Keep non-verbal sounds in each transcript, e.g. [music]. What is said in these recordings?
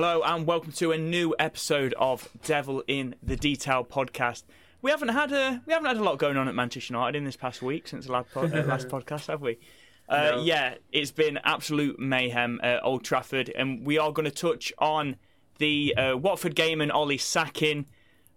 Hello and welcome to a new episode of Devil in the Detail podcast. We haven't had a we haven't had a lot going on at Manchester United in this past week since the last, po- uh, last [laughs] podcast, have we? Uh, No. Yeah, it's been absolute mayhem at Old Trafford, and we are going to touch on the uh, Watford game and Ollie sacking.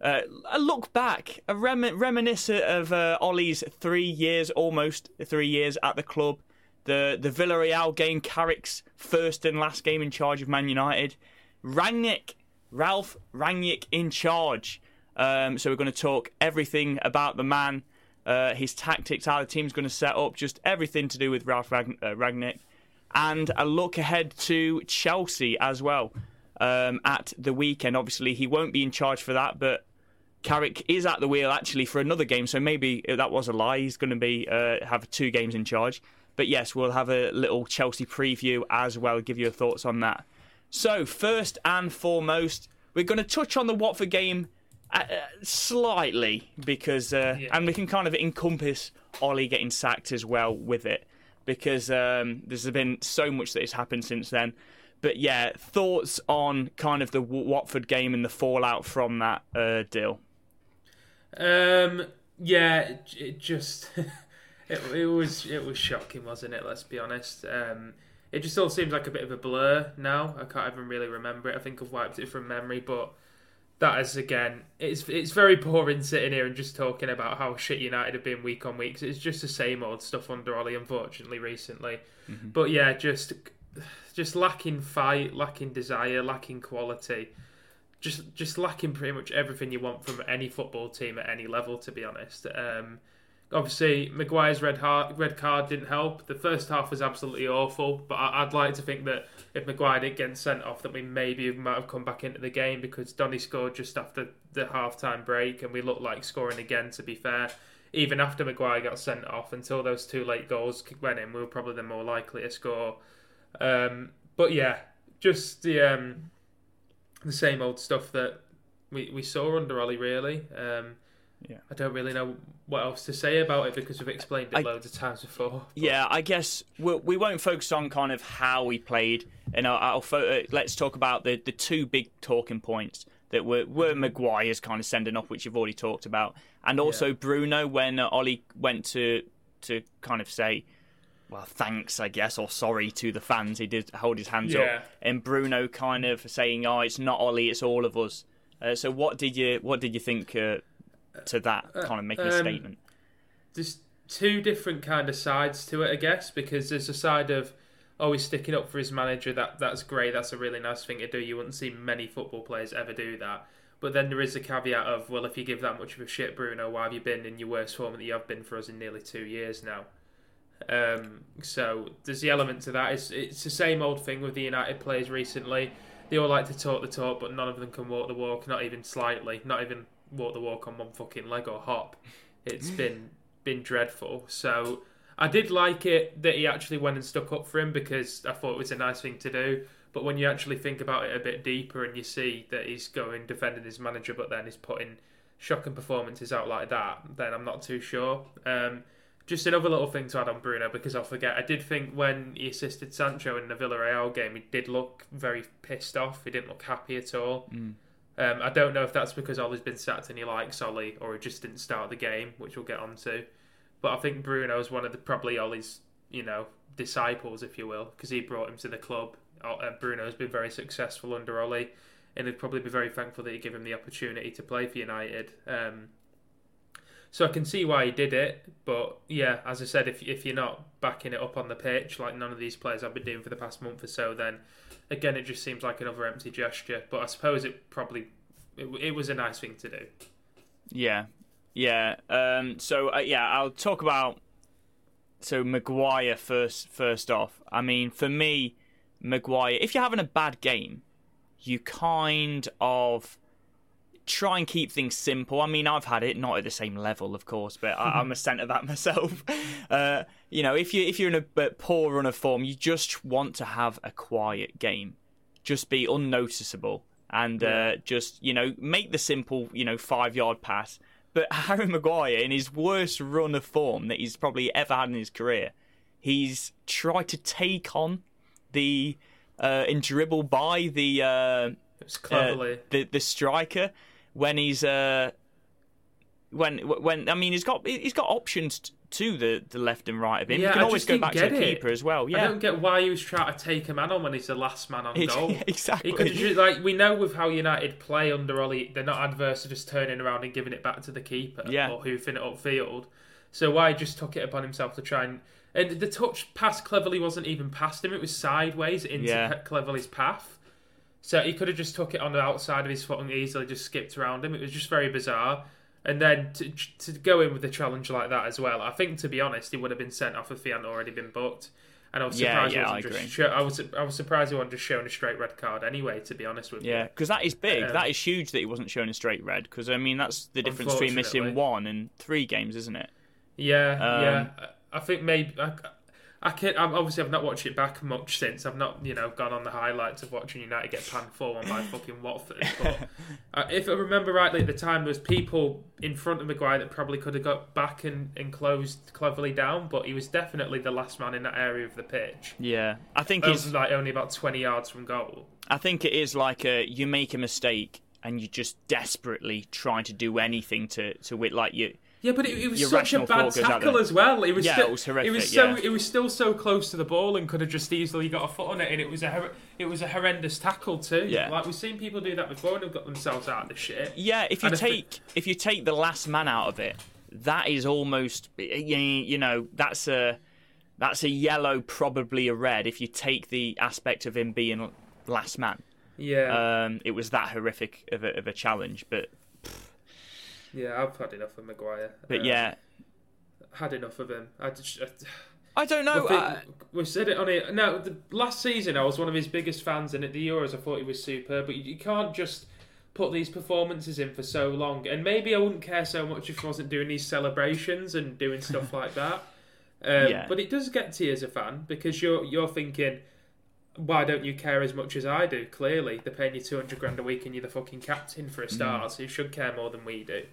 Uh, a look back, a rem- reminiscent of uh, Ollie's three years, almost three years at the club. The the Villarreal game, Carrick's first and last game in charge of Man United. Rangnick, Ralph Rangnick in charge. Um, so we're going to talk everything about the man, uh, his tactics, how the team's going to set up, just everything to do with Ralph uh, Rangnick, and a look ahead to Chelsea as well um, at the weekend. Obviously, he won't be in charge for that, but Carrick is at the wheel actually for another game, so maybe that was a lie. He's going to be uh, have two games in charge. But yes, we'll have a little Chelsea preview as well. Give your thoughts on that. So first and foremost, we're going to touch on the Watford game uh, uh, slightly because, uh, Yeah. and we can kind of encompass Ollie getting sacked as well with it because um, there's been so much that has happened since then. But yeah, thoughts on kind of the W- Watford game and the fallout from that uh, deal. Um, yeah, it, it just [laughs] it, it was it was shocking, wasn't it? Let's be honest. Um, it just all seems like a bit of a blur now. I can't even really remember it. I think I've wiped it from memory, but that is again, it's it's very boring sitting here and just talking about how shit United have been week on week. It's just the same old stuff under Ollie, unfortunately, recently. But yeah, just just lacking fight, lacking desire, lacking quality just just lacking pretty much everything you want from any football team at any level. To be honest, um, obviously Maguire's red heart, red card didn't help. The first half was absolutely awful, but I, I'd like to think that if Maguire didn't get sent off, that we maybe might have come back into the game because Donny scored just after the half time break, and we looked like scoring again. To be fair. Even after Maguire got sent off, until those two late goals went in, we were probably the more likely to score. Um, but yeah, just the um, the same old stuff that we, we saw under Ollie, really. Um, Yeah. I don't really know what else to say about it because we've explained it I- loads of times before. Yeah, I guess we'll, we won't focus on kind of how we played, and I'll, I'll fo- uh, let's talk about the, the two big talking points that were were Maguire's kind of sending off, which you've already talked about, and also Yeah. Bruno when uh, Ollie went to to kind of say. Well, thanks, I guess, or sorry to the fans. He did hold his hands Yeah. up, and Bruno kind of saying, "Oh, it's not Ollie, it's all of us." Uh, so, what did you what did you think uh, to that kind of making a um, statement? There's two different kind of sides to it, I guess, because there's a side of always sticking up for his manager. That that's great. That's a really nice thing to do. You wouldn't see many football players ever do that. But then there is a caveat of, well, if you give that much of a shit, Bruno, why have you been in your worst form that you have been for us in nearly two years now? Um, so there's the element to that. It's it's the same old thing with the United players recently. They all like to talk the talk, but none of them can walk the walk, not even slightly, not even walk the walk on one fucking leg or hop. [laughs] It's been been dreadful. So I did like it that he actually went and stuck up for him because I thought it was a nice thing to do. But when you actually think about it a bit deeper and you see that he's going defending his manager, but then he's putting shocking performances out like that, then I'm not too sure. Um, just another little thing to add on Bruno because I'll forget. I did think when he assisted Sancho in the Villarreal game, he did look very pissed off. He didn't look happy at all. Um, I don't know if that's because Ollie's been sacked and he likes Ollie, or he just didn't start the game, which we'll get onto. But I think Bruno is one of the probably Ollie's, you know, disciples, if you will, because he brought him to the club. Uh, Bruno's been very successful under Ollie, and he'd probably be very thankful that he gave him the opportunity to play for United. Um, so I can see why he did it, but yeah, as I said, if if you're not backing it up on the pitch like none of these players have been doing for the past month or so, then again it just seems like another empty gesture. But I suppose it probably it, it was a nice thing to do. Yeah, yeah. Um, so uh, yeah, I'll talk about so Maguire first. First off, I mean, for me, Maguire. If you're having a bad game, you kind of try and keep things simple. I mean, I've had it, not at the same level, of course, but I, I'm a [laughs] centre back myself. [laughs] Uh, you know, if you if you're in a bit poor run of form, you just want to have a quiet game, just be unnoticeable, and uh, just you know make the simple you know five yard pass. But [laughs] Harry Maguire, in his worst run of form that he's probably ever had in his career, he's tried to take on the uh, and dribble by the uh, was uh, Cleverley. the the striker when he's uh when when I mean he's got he's got options to the, the left and right of him. Yeah, you can I always go back to the it. keeper as well. Yeah, I don't get why he was trying to take a man on when he's the last man on goal. [laughs] exactly. Just, like we know with how United play under Ollie, they're not adverse to just turning around and giving it back to the keeper Yeah. or hoofing it upfield. So why just took it upon himself to try and and the touch pass Cleverley wasn't even past him; it was sideways into Yeah. Cleverley's path. So he could have just took it on the outside of his foot and easily just skipped around him. It was just very bizarre. And then to, to go in with a challenge like that as well, I think to be honest, he would have been sent off if he hadn't already been booked. And I was surprised yeah, he I wasn't agree. just show, I was I was surprised he wasn't just shown a straight red card anyway. To be honest with you, Yeah, because that is big. Um, that is huge that he wasn't shown a straight red. Because I mean, that's the difference between missing one and three games, isn't it? yeah, Um, yeah. I think maybe I, I can. I'm, obviously, I've not watched it back much since. I've not, you know, gone on the highlights of watching United get panned four one by [laughs] fucking Watford. But uh, if I remember rightly, at the time there was people in front of Maguire that probably could have got back and, and closed Cleverley down, but he was definitely the last man in that area of the pitch. Yeah, I think was like only about twenty yards from goal. I think it is like a you make a mistake and you just desperately try to do anything to to wit like you. Yeah, but it, it was such a bad thought goes out tackle as well. It was Yeah, still, it was horrific, was so yeah. it was still so close to the ball and could have just easily got a foot on it, and it was a it was a horrendous tackle too. Yeah. like we've seen people do that before and have got themselves out of the shit. Yeah, if you And if it- take if you take the last man out of it, that is almost you you know that's a that's a yellow, probably a red. If you take the aspect of him being last man, Yeah, um, it was that horrific of a, of a challenge. But yeah, I've had enough of Maguire. but Uh, yeah, had enough of him. I just. I, I don't know. Think uh, we said it on it. No, the last season I was one of his biggest fans, and at the Euros I thought he was superb. But you, you can't just put these performances in for so long. And maybe I wouldn't care so much if he wasn't doing these celebrations and doing stuff [laughs] like that. Um, Yeah. But it does get to you as a fan because you're you're thinking, why don't you care as much as I do? Clearly, they're paying you two hundred grand a week, and you're the fucking captain for a Mm. start, so you should care more than we do,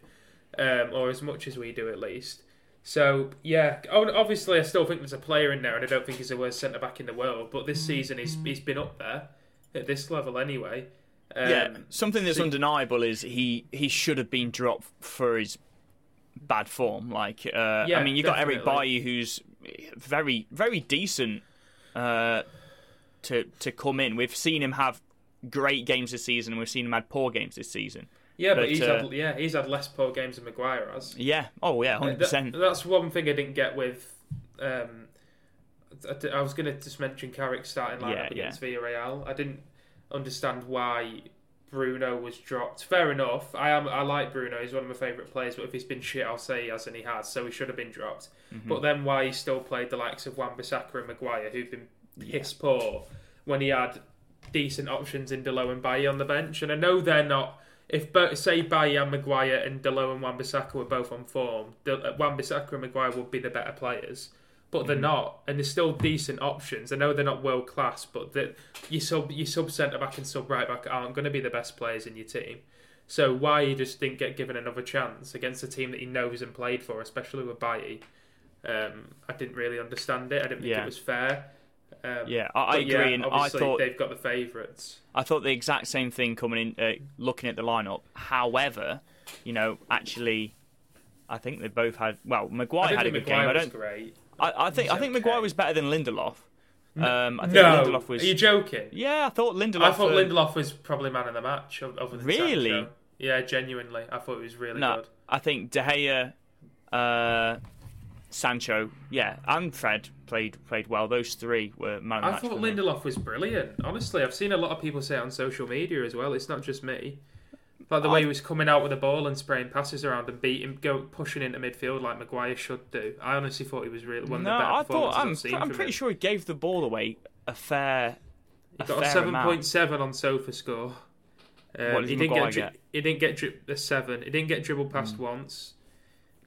um, or as much as we do at least. So yeah, obviously I still think there's a player in there, and I don't think he's the worst centre back in the world. But this season he's he's been up there at this level anyway. Um, yeah, something that's so- undeniable is he he should have been dropped for his bad form. Like, uh, Yeah, I mean, you got Eric definitely. Bailly, who's very very decent uh, to to come in. We've seen him have great games this season, and we've seen him had poor games this season. yeah, but, but, he's uh, had yeah he's had less poor games than Maguire has. Yeah. Oh yeah, hundred That- percent. that's one thing I didn't get with. Um, I, I was going to just mention Carrick starting lineup Yeah, against Villarreal. I didn't understand why Bruno was dropped. Fair enough. I am. I like Bruno. He's one of my favourite players. But if he's been shit, I'll say he has, and he has. So he should have been dropped. Mm-hmm. But then why he still played the likes of Wan-Bissaka and Maguire, who've been piss poor, when he had decent options in Dalot and Bailly on the bench. And I know they're not. If say Bailly and Maguire and Dalot and Wan-Bissaka were both on form, uh, Wan-Bissaka and Maguire would be the better players. But they're not, and they're still decent options. I know they're not world class, but that your sub your sub centre back and sub right back aren't going to be the best players in your team. So why he just didn't get given another chance against a team that he knows and played for, especially with Bailly, um, I didn't really understand it. I didn't think Yeah. it was fair. Um, Yeah, I, I agree, yeah, and I thought they've got the favourites. I thought the exact same thing coming in, uh, looking at the lineup. However, you know, actually, I think they both had. Well, Maguire had a good Maguire game. I don't. great. I, I think. I think okay. Maguire was better than Lindelof. Um, I think No, Lindelof was. are you joking? Yeah, I thought Lindelof. I thought uh, Lindelof was probably man of the match of- over the Really? Yeah, genuinely, I thought it was really No, good. I think De Gea, uh, Sancho, yeah, and Fred played played well. Those three were man I thought. Lindelof was brilliant. Honestly, I've seen a lot of people say it on social media as well. It's not just me. Like the way I- he was coming out with the ball and spraying passes around and beating, go pushing into midfield like Maguire should do. I honestly thought he was really one of No, the better I thought I'm, I've seen I'm pretty him. sure he gave the ball away a fair. He a got a seven point on SofaScore. Um, What did he didn't get, get? He didn't get dri- a seven. He didn't get dribbled past once.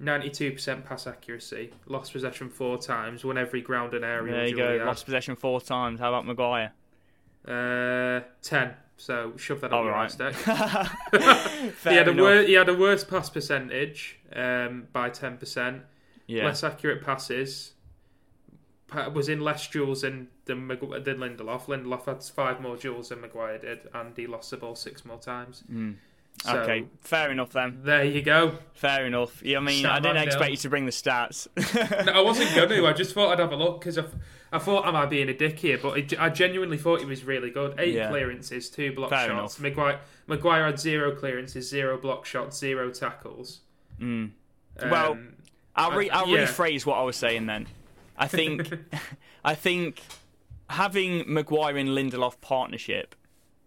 Ninety-two percent pass accuracy. Lost possession four times. Won every ground and aerial. There you go. had. Lost possession four times. How about Maguire? Uh, ten. So shove that up All your right. Deck. [laughs] [laughs] He had a wor- he had a worse pass percentage um, by ten percent. Yeah. Less accurate passes. was in less duels than than, Magu- than Lindelof. Lindelof had five more duels than Maguire did, and he lost the ball six more times. Mm. So, okay, fair enough then. There you go. Fair enough. Yeah, I mean, I didn't expect you to bring the stats. [laughs] No, I wasn't going to. I just thought I'd have a look because I, I thought I might being a dick here, but it, I genuinely thought he was really good. Eight Yeah. clearances, two block Fair shots. Maguire, Maguire had zero clearances, zero block shots, zero tackles. Mm. Well, Um, I'll, re- I- I'll yeah. rephrase what I was saying then. I think, [laughs] I think having Maguire and Lindelof partnership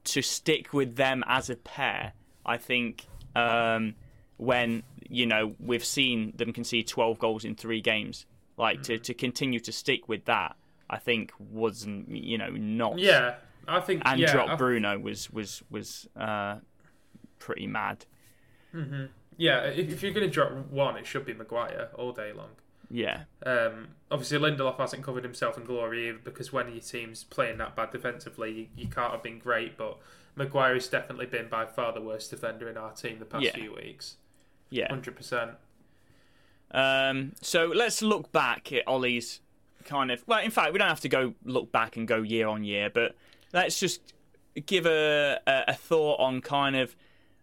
to stick with them as a pair, I think um, when you know we've seen them concede 12 goals in three games, like to, to continue to stick with that, I think wasn't you know not yeah, I think and yeah, drop I- Bruno was was was uh, pretty mad. Yeah, if, if you're going to drop one, it should be Maguire all day long. Yeah, Um, obviously, Lindelof hasn't covered himself in glory either because when your team's playing that bad defensively, you, you can't have been great. But Maguire has definitely been by far the worst defender in our team the past Yeah. few weeks. yeah. Hundred percent. Um, so let's look back at Ollie's kind of. Well, in fact, we don't have to go look back and go year on year, but let's just give a, a, a thought on kind of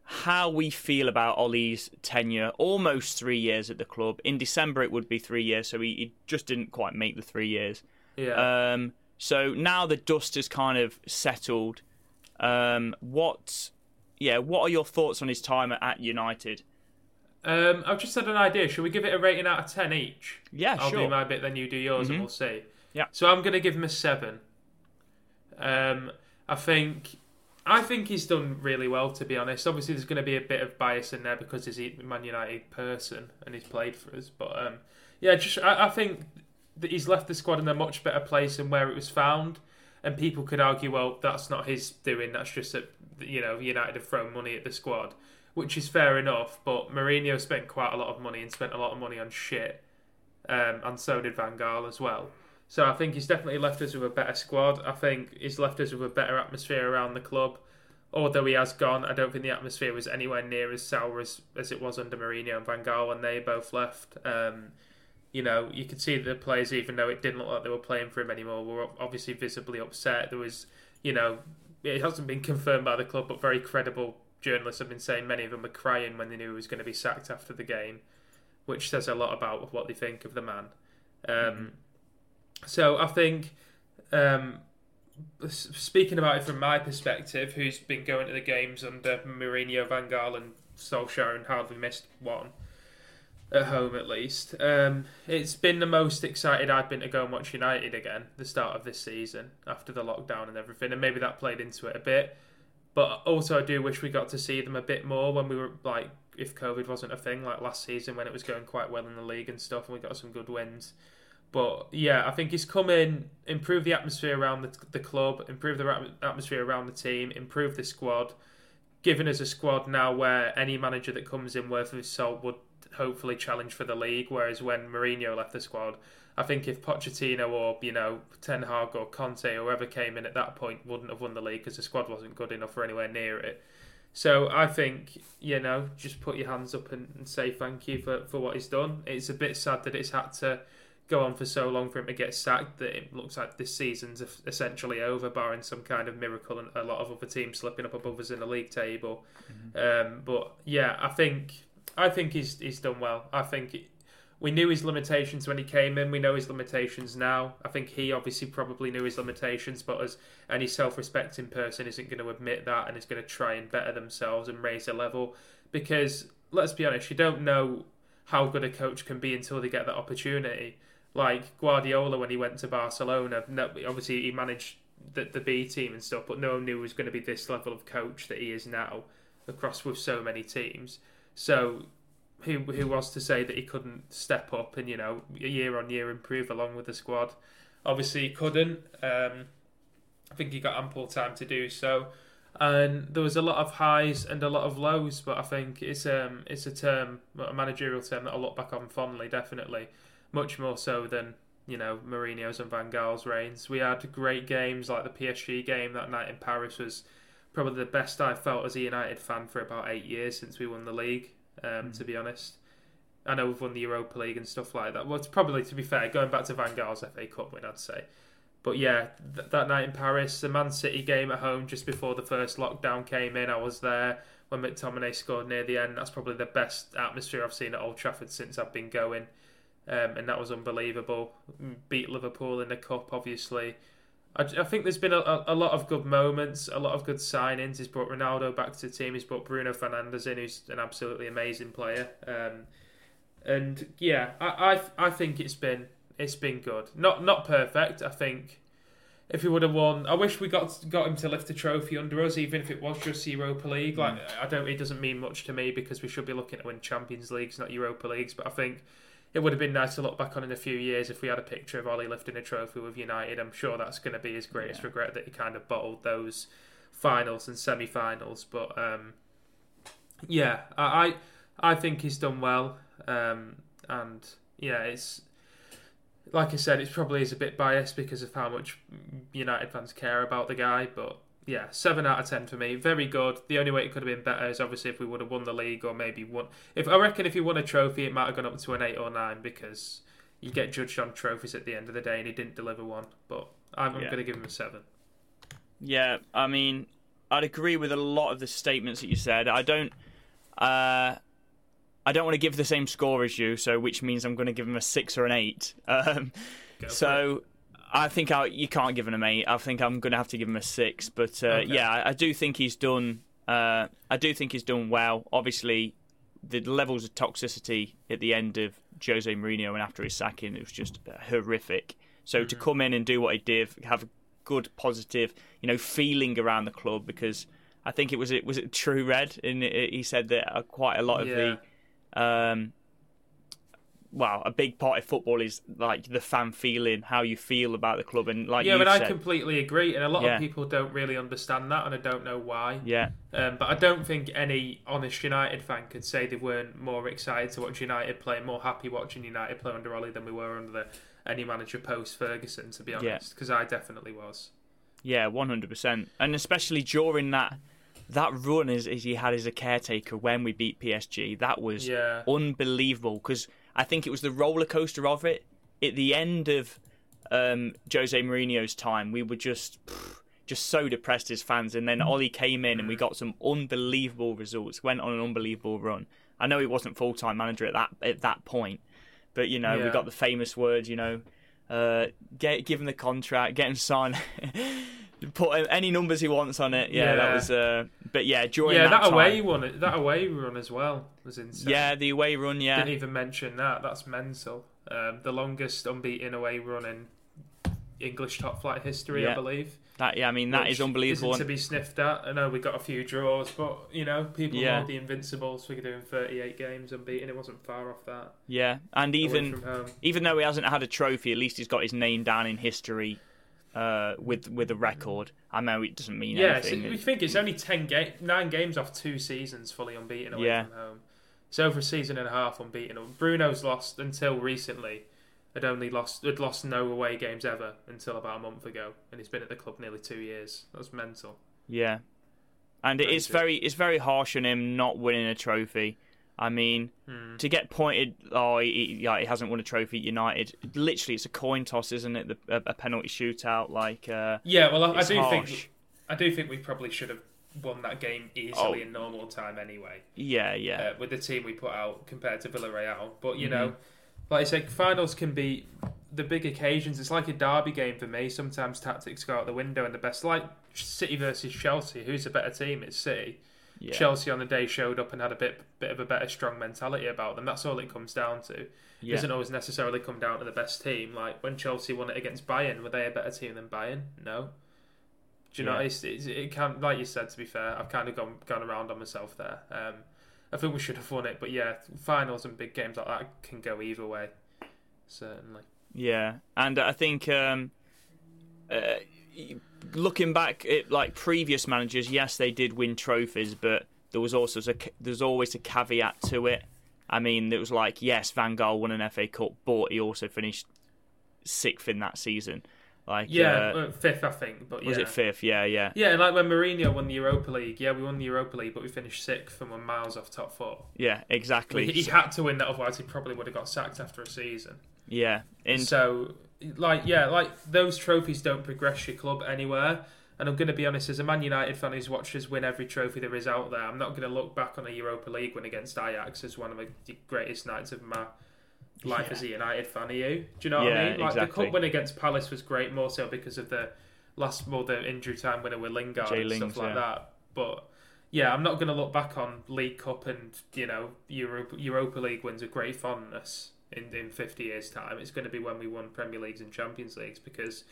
how we feel about Ollie's tenure. Almost three years at the club. In December, it would be three years, so he, he just didn't quite make the three years. Yeah. Um, so now the dust has kind of settled. Um, what, yeah, what are your thoughts on his time at, United? Um, I've just had an idea. Should we give it a rating out of ten each? Yeah, I'll sure. do my bit, then you do yours, Mhm. and we'll see. Yeah. So I'm going to give him a seven. Um, I think, I think he's done really well. To be honest, obviously there's going to be a bit of bias in there because he's a Man United person and he's played for us. But um, yeah, just I, I think that he's left the squad in a much better place than where it was found. And people could argue, well, that's not his doing. That's just that you know United have thrown money at the squad, which is fair enough. But Mourinho spent quite a lot of money and spent a lot of money on shit, um, and so did Van Gaal as well. So I think he's definitely left us with a better squad. I think he's left us with a better atmosphere around the club. Although he has gone, I don't think the atmosphere was anywhere near as sour as, as it was under Mourinho and Van Gaal when they both left. Um, you know, you could see that the players, even though it didn't look like they were playing for him anymore, were obviously visibly upset. There was, you know, it hasn't been confirmed by the club, but very credible journalists have been saying many of them were crying when they knew he was going to be sacked after the game, which says a lot about what they think of the man. Um, So I think, um, speaking about it from my perspective, who's been going to the games under Mourinho, Van Gaal, and Solskjaer and hardly missed one at home at least. Um, it's been the most excited I've been to go and watch United again the start of this season after the lockdown and everything, and maybe that played into it a bit. But also, I do wish we got to see them a bit more when we were like, if COVID wasn't a thing, like last season when it was going quite well in the league and stuff, and we got some good wins. But yeah, I think he's come in, improve the atmosphere around the, the club, improve the atmosphere around the team, improve the squad, given us a squad now where any manager that comes in worth of his salt would hopefully challenge for the league. Whereas when Mourinho left the squad, I think if Pochettino or you know Ten Hag or Conte or whoever came in at that point wouldn't have won the league because the squad wasn't good enough or anywhere near it. So I think you know just put your hands up and, and say thank you for, for what he's done. It's a bit sad that it's had to go on for so long for him to get sacked that it looks like this season's essentially over, barring some kind of miracle and a lot of other teams slipping up above us in the league table. Um, but yeah, I think I think he's he's done well. I think we knew his limitations when he came in. We know his limitations now. I think he obviously probably knew his limitations, but as any self-respecting person isn't going to admit that and is going to try and better themselves and raise their level. Because let's be honest, you don't know how good a coach can be until they get that opportunity. Like Guardiola when he went to Barcelona, obviously he managed the, the B team and stuff, but no one knew he was going to be this level of coach that he is now across with so many teams. So who who was to say that he couldn't step up and you know year on year improve along with the squad? Obviously he couldn't. Um, I think he got ample time to do so, and there was a lot of highs and a lot of lows. But I think it's um it's a term a managerial term that I look back on fondly, definitely, much more so than you know Mourinho's and Van Gaal's reigns. We had great games like the PSG game that night in Paris was probably the best I've felt as a United fan for about eight years since we won the league. Um, To be honest, I know we've won the Europa League and stuff like that. Well, it's probably to be fair, going back to Van Gaal's FA Cup win, I'd say. But yeah, th- that night in Paris, the Man City game at home just before the first lockdown came in, I was there when McTominay scored near the end. That's probably the best atmosphere I've seen at Old Trafford since I've been going, um, and that was unbelievable. Beat Liverpool in the cup, obviously. I, I think there's been a, a, lot of good moments, a lot of good signings. He's brought Ronaldo back to the team. He's brought Bruno Fernandes in, who's an absolutely amazing player. Um, and yeah, I, I I think it's been it's been good. Not not perfect. I think if he would have won, I wish we got got him to lift the trophy under us, even if it was just Europa League. Like mm. I don't, it doesn't mean much to me because we should be looking to win Champions Leagues, not Europa Leagues. But I think it would have been nice to look back on in a few years if we had a picture of Ollie lifting a trophy with United. I'm sure that's going to be his greatest yeah. regret that he kind of bottled those finals and semi-finals. But um, yeah, I I think he's done well, um, and yeah, it's like I said, it probably is a bit biased because of how much United fans care about the guy, but yeah, seven out of ten for me. Very good. The only way it could have been better is obviously if we would have won the league or maybe won. If I reckon if he won a trophy, it might have gone up to an eight or nine because you get judged on trophies at the end of the day, and he didn't deliver one. But I'm, yeah. going to give him a seven. Yeah, I mean, I'd agree with a lot of the statements that you said. I don't. Uh, I don't want to give the same score as you, so which means I'm going to give him a six or an eight. [laughs] Um, so I think I, you can't give him an eight. I think I'm going to have to give him a six. But uh, okay. yeah, I, I, do think he's done. Uh, I do think he's done well. Obviously, the levels of toxicity at the end of Jose Mourinho and after his sacking, it was just horrific. So mm-hmm. to come in and do what he did, have a good, positive, you know, feeling around the club because I think it was it was it True Red, and he said that uh, quite a lot of yeah. the um, well, a big part of football is like the fan feeling, how you feel about the club, and like yeah, but said, I completely agree, and a lot yeah. of people don't really understand that, and I don't know why. Yeah, um, but I don't think any honest United fan could say they weren't more excited to watch United play, more happy watching United play under Ollie than we were under the, any manager post Ferguson, to be honest, because yeah. I definitely was. Yeah, one hundred percent, and especially during that that run as, as he had as a caretaker when we beat PSG, that was yeah. unbelievable because I think it was the roller coaster of it. At the end of um, Jose Mourinho's time, we were just just so depressed as fans, and then mm. Ollie came in and we got some unbelievable results. Went on an unbelievable run. I know he wasn't full time manager at that at that point, but you know yeah. we got the famous words. You know, uh, get give him the contract, get him signed. [laughs] put any numbers he wants on it. Yeah, yeah. that was. Uh, but yeah, during yeah, that, that away one, that away run as well was insane. Yeah, the away run. Yeah, didn't even mention that. That's mental. Um, the longest unbeaten away run in English top flight history, yeah. I believe. That yeah, I mean that is unbelievable. to be sniffed at. I know we got a few draws, but you know people yeah. the Invincibles. We're doing 38 games unbeaten. It wasn't far off that. Yeah, and even even though he hasn't had a trophy, at least he's got his name down in history uh, with with a record. I know it doesn't mean yeah, anything. Yeah, so we think it's only ten ga- nine games off two seasons fully unbeaten away yeah. from home. It's over a season and a half unbeaten. Bruno's lost until recently. Had only lost had lost no away games ever until about a month ago, and he's been at the club nearly two years. That's mental. Yeah, and it is very it's very harsh on him not winning a trophy. I mean, hmm. to get pointed, oh, he, yeah, he hasn't won a trophy at United. Literally, it's a coin toss, isn't it? The, a, a penalty shootout, like uh, yeah. Well, I, I do harsh. think I do think we probably should have won that game easily oh. in normal time anyway. Yeah, yeah. Uh, with the team we put out compared to Villarreal, but you mm-hmm. know, like I said, finals can be the big occasions. It's like a derby game for me. Sometimes tactics go out the window, and the best, like City versus Chelsea, who's a better team? It's City yeah. Chelsea on the day showed up and had a bit bit of a better strong mentality about them. That's all it comes down to. Yeah. It doesn't always necessarily come down to the best team. Like when Chelsea won it against Bayern, were they a better team than Bayern? No. Do you yeah. know? It's, it's, it can like you said. To be fair, I've kind of gone gone around on myself there. Um, I think we should have won it, but yeah, finals and big games like that can go either way. Certainly. Yeah, and I think um, uh, looking back at like previous managers, yes, they did win trophies, but there was also a, there's always a caveat to it. I mean, it was like yes, Van Gaal won an FA Cup, but he also finished sixth in that season. Like Yeah, uh, fifth, I think. But was yeah. it fifth? Yeah, yeah, Yeah, like when Mourinho won the Europa League. Yeah, we won the Europa League, but we finished sixth and were miles off top four. yeah. Exactly. He, he had to win that, otherwise he probably would have got sacked after a season. yeah, and So, like, yeah, like those trophies don't progress your club anywhere. And I'm going to be honest, as a Man United fan who's watched us win every trophy there is out there, I'm not going to look back on a Europa League win against Ajax as one of the greatest nights of my life Yeah. as a United fan. Are you? Do you know what Yeah, I mean? Like the cup win against Palace was great, more so because of the last, well, the injury time winner with Lingard Jay and Lings, stuff like yeah. that. But yeah, I'm not going to look back on League Cup and you know Europa, Europa League wins with great fondness in in 50 years' time. It's going to be when we won Premier Leagues and Champions Leagues because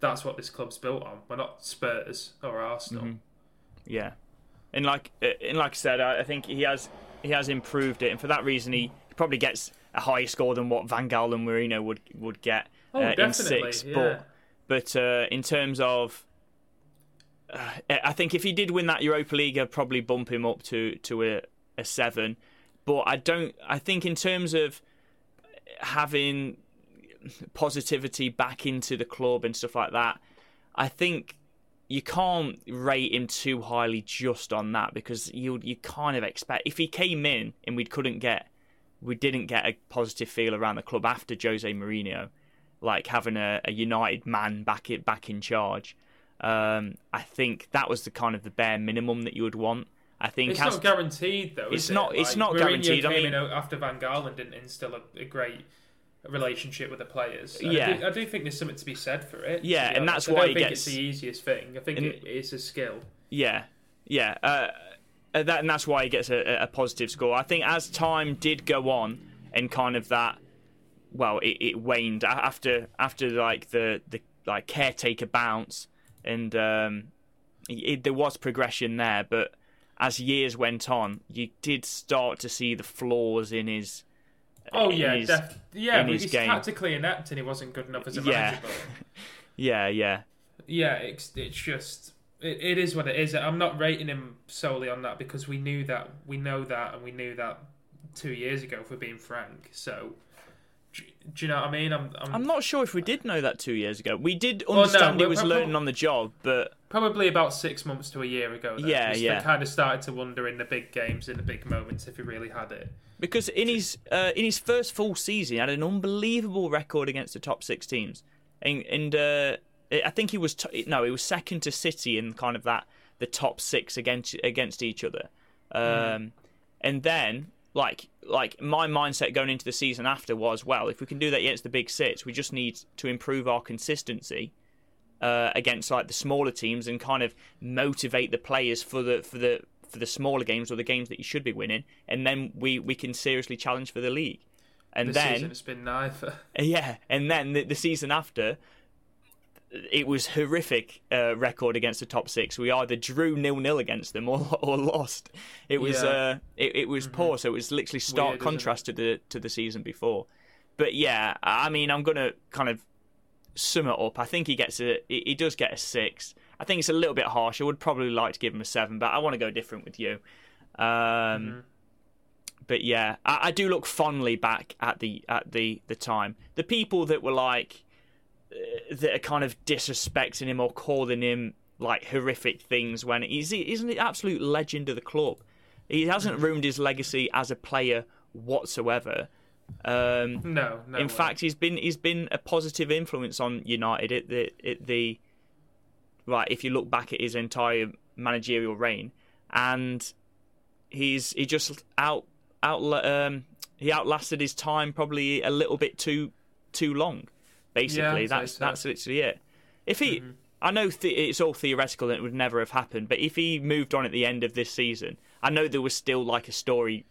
that's what this club's built on. We're not Spurs or Arsenal. Mhm. yeah, and like uh, and like I said, I, I think he has he has improved it, and for that reason, he probably gets a higher score than what Van Gaal and Mourinho would would get Oh, uh, in six. yeah. But but uh, in terms of, uh, I think if he did win that Europa League, I'd probably bump him up to to a, a seven. But I don't. I think in terms of having positivity back into the club and stuff like that, I think you can't rate him too highly just on that because you you kind of expect if he came in and we couldn't get we didn't get a positive feel around the club after Jose Mourinho, like having a, a United man back it back in charge. Um, I think that was the kind of the bare minimum that you would want. I think It's as, not guaranteed though. It's is not- It? it's Like, not Mourinho guaranteed, I mean- in after Van Gaal and didn't instill a, a great relationship with the players. And Yeah. I do, I do think there's something to be said for it. Yeah, and honest. that's I why don't he think gets- it's the easiest thing. I think And- it, it's a skill. Yeah, yeah. Uh, uh, that and that's why he gets a, a positive score. I think as time did go on, and kind of that, well, it, it waned after after like the the like caretaker bounce, and um, it, there was progression there. But as years went on, you did start to see the flaws in his. Oh in yeah, his- def- yeah. his he's game. tactically inept and he wasn't good enough as a Yeah. manager. [laughs] Yeah, yeah, yeah, it's, it's just it, it is what it is. I'm not rating him solely on that because we knew that we know that and we knew that two years ago. If we're being frank, so do, do you know what I mean? I'm, I'm, I'm not sure if we did know that two years ago. We did Well, no, understand he was prob- learning on the job, but probably about six months to a year ago. Though, Yeah, yeah. Kind of started to wonder in the big games, in the big moments, if he really had it. because in his uh, in his first full season, he had an unbelievable record against the top six teams, and, and uh, I think he was t- no, he was second to City in kind of that the top six against against each other, um, and then like like my mindset going into the season after was well, if we can do that against the big six, we just need to improve our consistency. Uh, against like the smaller teams and kind of motivate the players for the for the for the smaller games or the games that you should be winning, and then we, we can seriously challenge for the league. And This then it's been neither. [laughs] yeah, and then the, the season after, it was horrific uh, record against the top six. We either drew nil nil against them or [laughs] or lost. It was Yeah. uh, it, it was poor. So it was literally stark Weird, contrast to the to the season before. But yeah, I mean, I'm gonna kind of sum it up. I think he gets a he does get a six. I think it's a little bit harsh. I would probably like to give him a seven, but I want to go different with you. Um, Mm-hmm. But yeah, I, I do look fondly back at the at the the time. The people that were like that are kind of disrespecting him or calling him like horrific things when he's he's an absolute legend of the club. He hasn't Mm-hmm. ruined his legacy as a player whatsoever. Um, No, no. in way. fact, he's been he's been a positive influence on United at the at the right. If you look back at his entire managerial reign, and he's he just out out um, he outlasted his time probably a little bit too too long. Basically, I'd that's so. that's literally it. If he, Mm-hmm. I know th- it's all theoretical and it would never have happened, but if he moved on at the end of this season, I know there was still like a story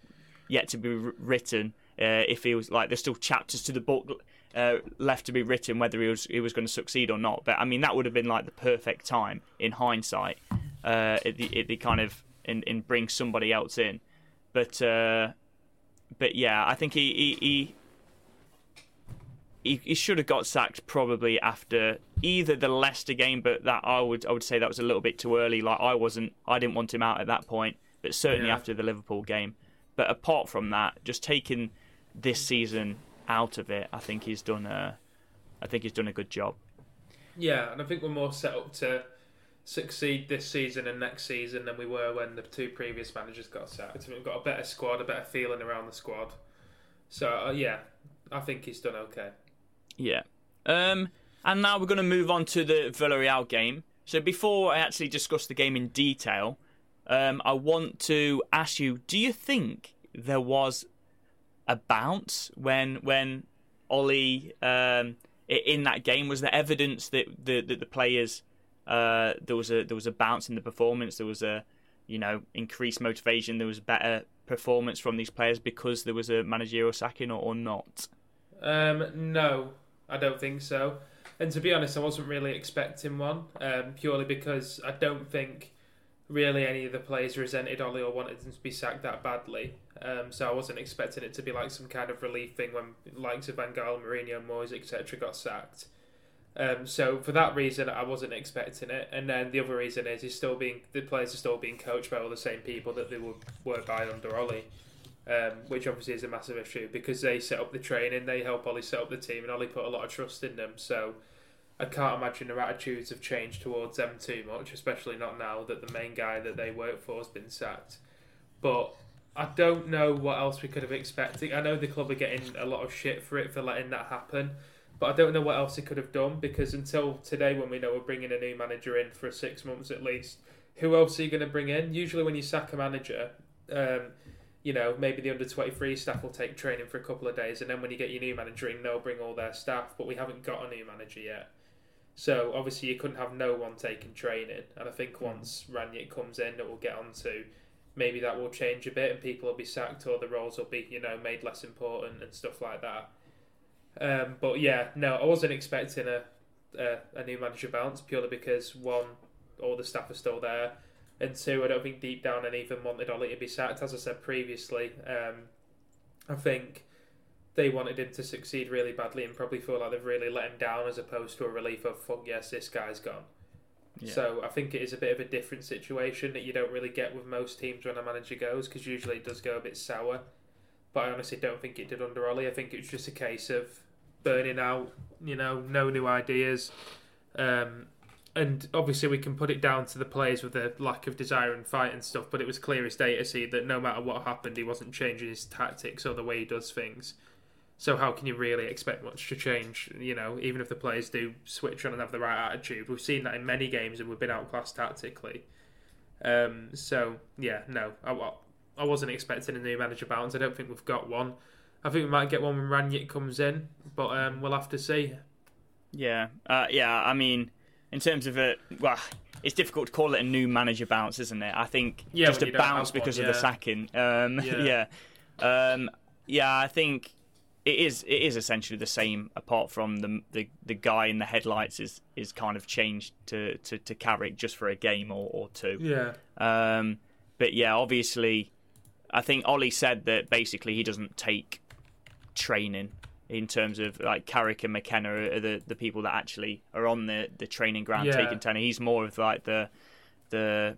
yet to be wr- written. Uh, if he was like, there's still chapters to the book uh, left to be written, whether he was he was going to succeed or not. But I mean, that would have been like the perfect time in hindsight. Uh, at the kind of in, in bring somebody else in, but uh, but yeah, I think he he. he he, he should have got sacked probably after either the Leicester game, but that I would I would say that was a little bit too early. Like I wasn't, I didn't want him out at that point, but certainly Yeah. after the Liverpool game. But apart from that, just taking this season out of it, I think he's done a, I think he's done a good job. Yeah, and I think we're more set up to succeed this season and next season than we were when the two previous managers got sacked. We've got a better squad, a better feeling around the squad. So uh, yeah, I think he's done okay. Yeah. Um, and now we're going to move on to the Villarreal game. So before I actually discuss the game in detail, um, I want to ask you: Do you think there was a bounce when when Ollie um, in that game? Was there evidence that the that the players uh, there was a there was a bounce in the performance? There was a you know increased motivation. There was better performance from these players because there was a managerial sacking or, or not? Um, no, I don't think so. And to be honest, I wasn't really expecting one, um, purely because I don't think really any of the players resented Ollie or wanted him to be sacked that badly. Um, so I wasn't expecting it to be like some kind of relief thing when likes of Van Gaal, Mourinho, Moyes, etc. got sacked. Um, so for that reason, I wasn't expecting it. And then the other reason is he's still being the players are still being coached by all the same people that they were, were by under Ollie um, which obviously is a massive issue because they set up the training, they help Ollie set up the team, and Ollie put a lot of trust in them. So I can't imagine their attitudes have changed towards them too much, especially not now that the main guy that they work for has been sacked. But I don't know what else we could have expected. I know the club are getting a lot of shit for it for letting that happen, but I don't know what else they could have done because until today, when we know we're bringing a new manager in for six months at least, who else are you going to bring in? Usually, when you sack a manager, um, you know, maybe the under 23 staff will take training for a couple of days, and then when you get your new manager in, they'll bring all their staff. But we haven't got a new manager yet. So obviously, you couldn't have no one taking training. And I think hmm. once Rangnick comes in, that we'll get on to maybe that will change a bit, and people will be sacked, or the roles will be, you know, made less important and stuff like that. Um, but yeah, no, I wasn't expecting a, a, a new manager bounce purely because one, all the staff are still there and two, I don't think deep down any of them wanted Ollie to be sacked. As I said previously, um, I think they wanted him to succeed really badly and probably feel like they've really let him down as opposed to a relief of fuck yes, this guy's gone. Yeah. So I think it is a bit of a different situation that you don't really get with most teams when a manager goes because usually it does go a bit sour. But I honestly don't think it did under Ollie. I think it was just a case of burning out, you know, no new ideas. Um, and obviously we can put it down to the players with the lack of desire and fight and stuff, but it was clear as day to see that no matter what happened, he wasn't changing his tactics or the way he does things. So how can you really expect much to change? You know, even if the players do switch on and have the right attitude, we've seen that in many games and we've been outclassed tactically. Um, so yeah, no, I, I wasn't expecting a new manager bounce. I don't think we've got one. I think we might get one when Rangnick comes in, but um, we'll have to see. Yeah, uh, yeah. I mean, in terms of a well, it's difficult to call it a new manager bounce, isn't it? I think yeah, just a bounce because one, yeah. of the sacking. Um, [laughs] yeah, yeah. Um, yeah. I think it is. It is essentially the same, apart from the the, the guy in the headlights is is kind of changed to to, to Carrick just for a game or, or two. Yeah. Um, but yeah, obviously, I think Ollie said that basically he doesn't take training in terms of like Carrick and McKenna are the, the people that actually are on the, the training ground yeah. taking tenor. He's more of like the the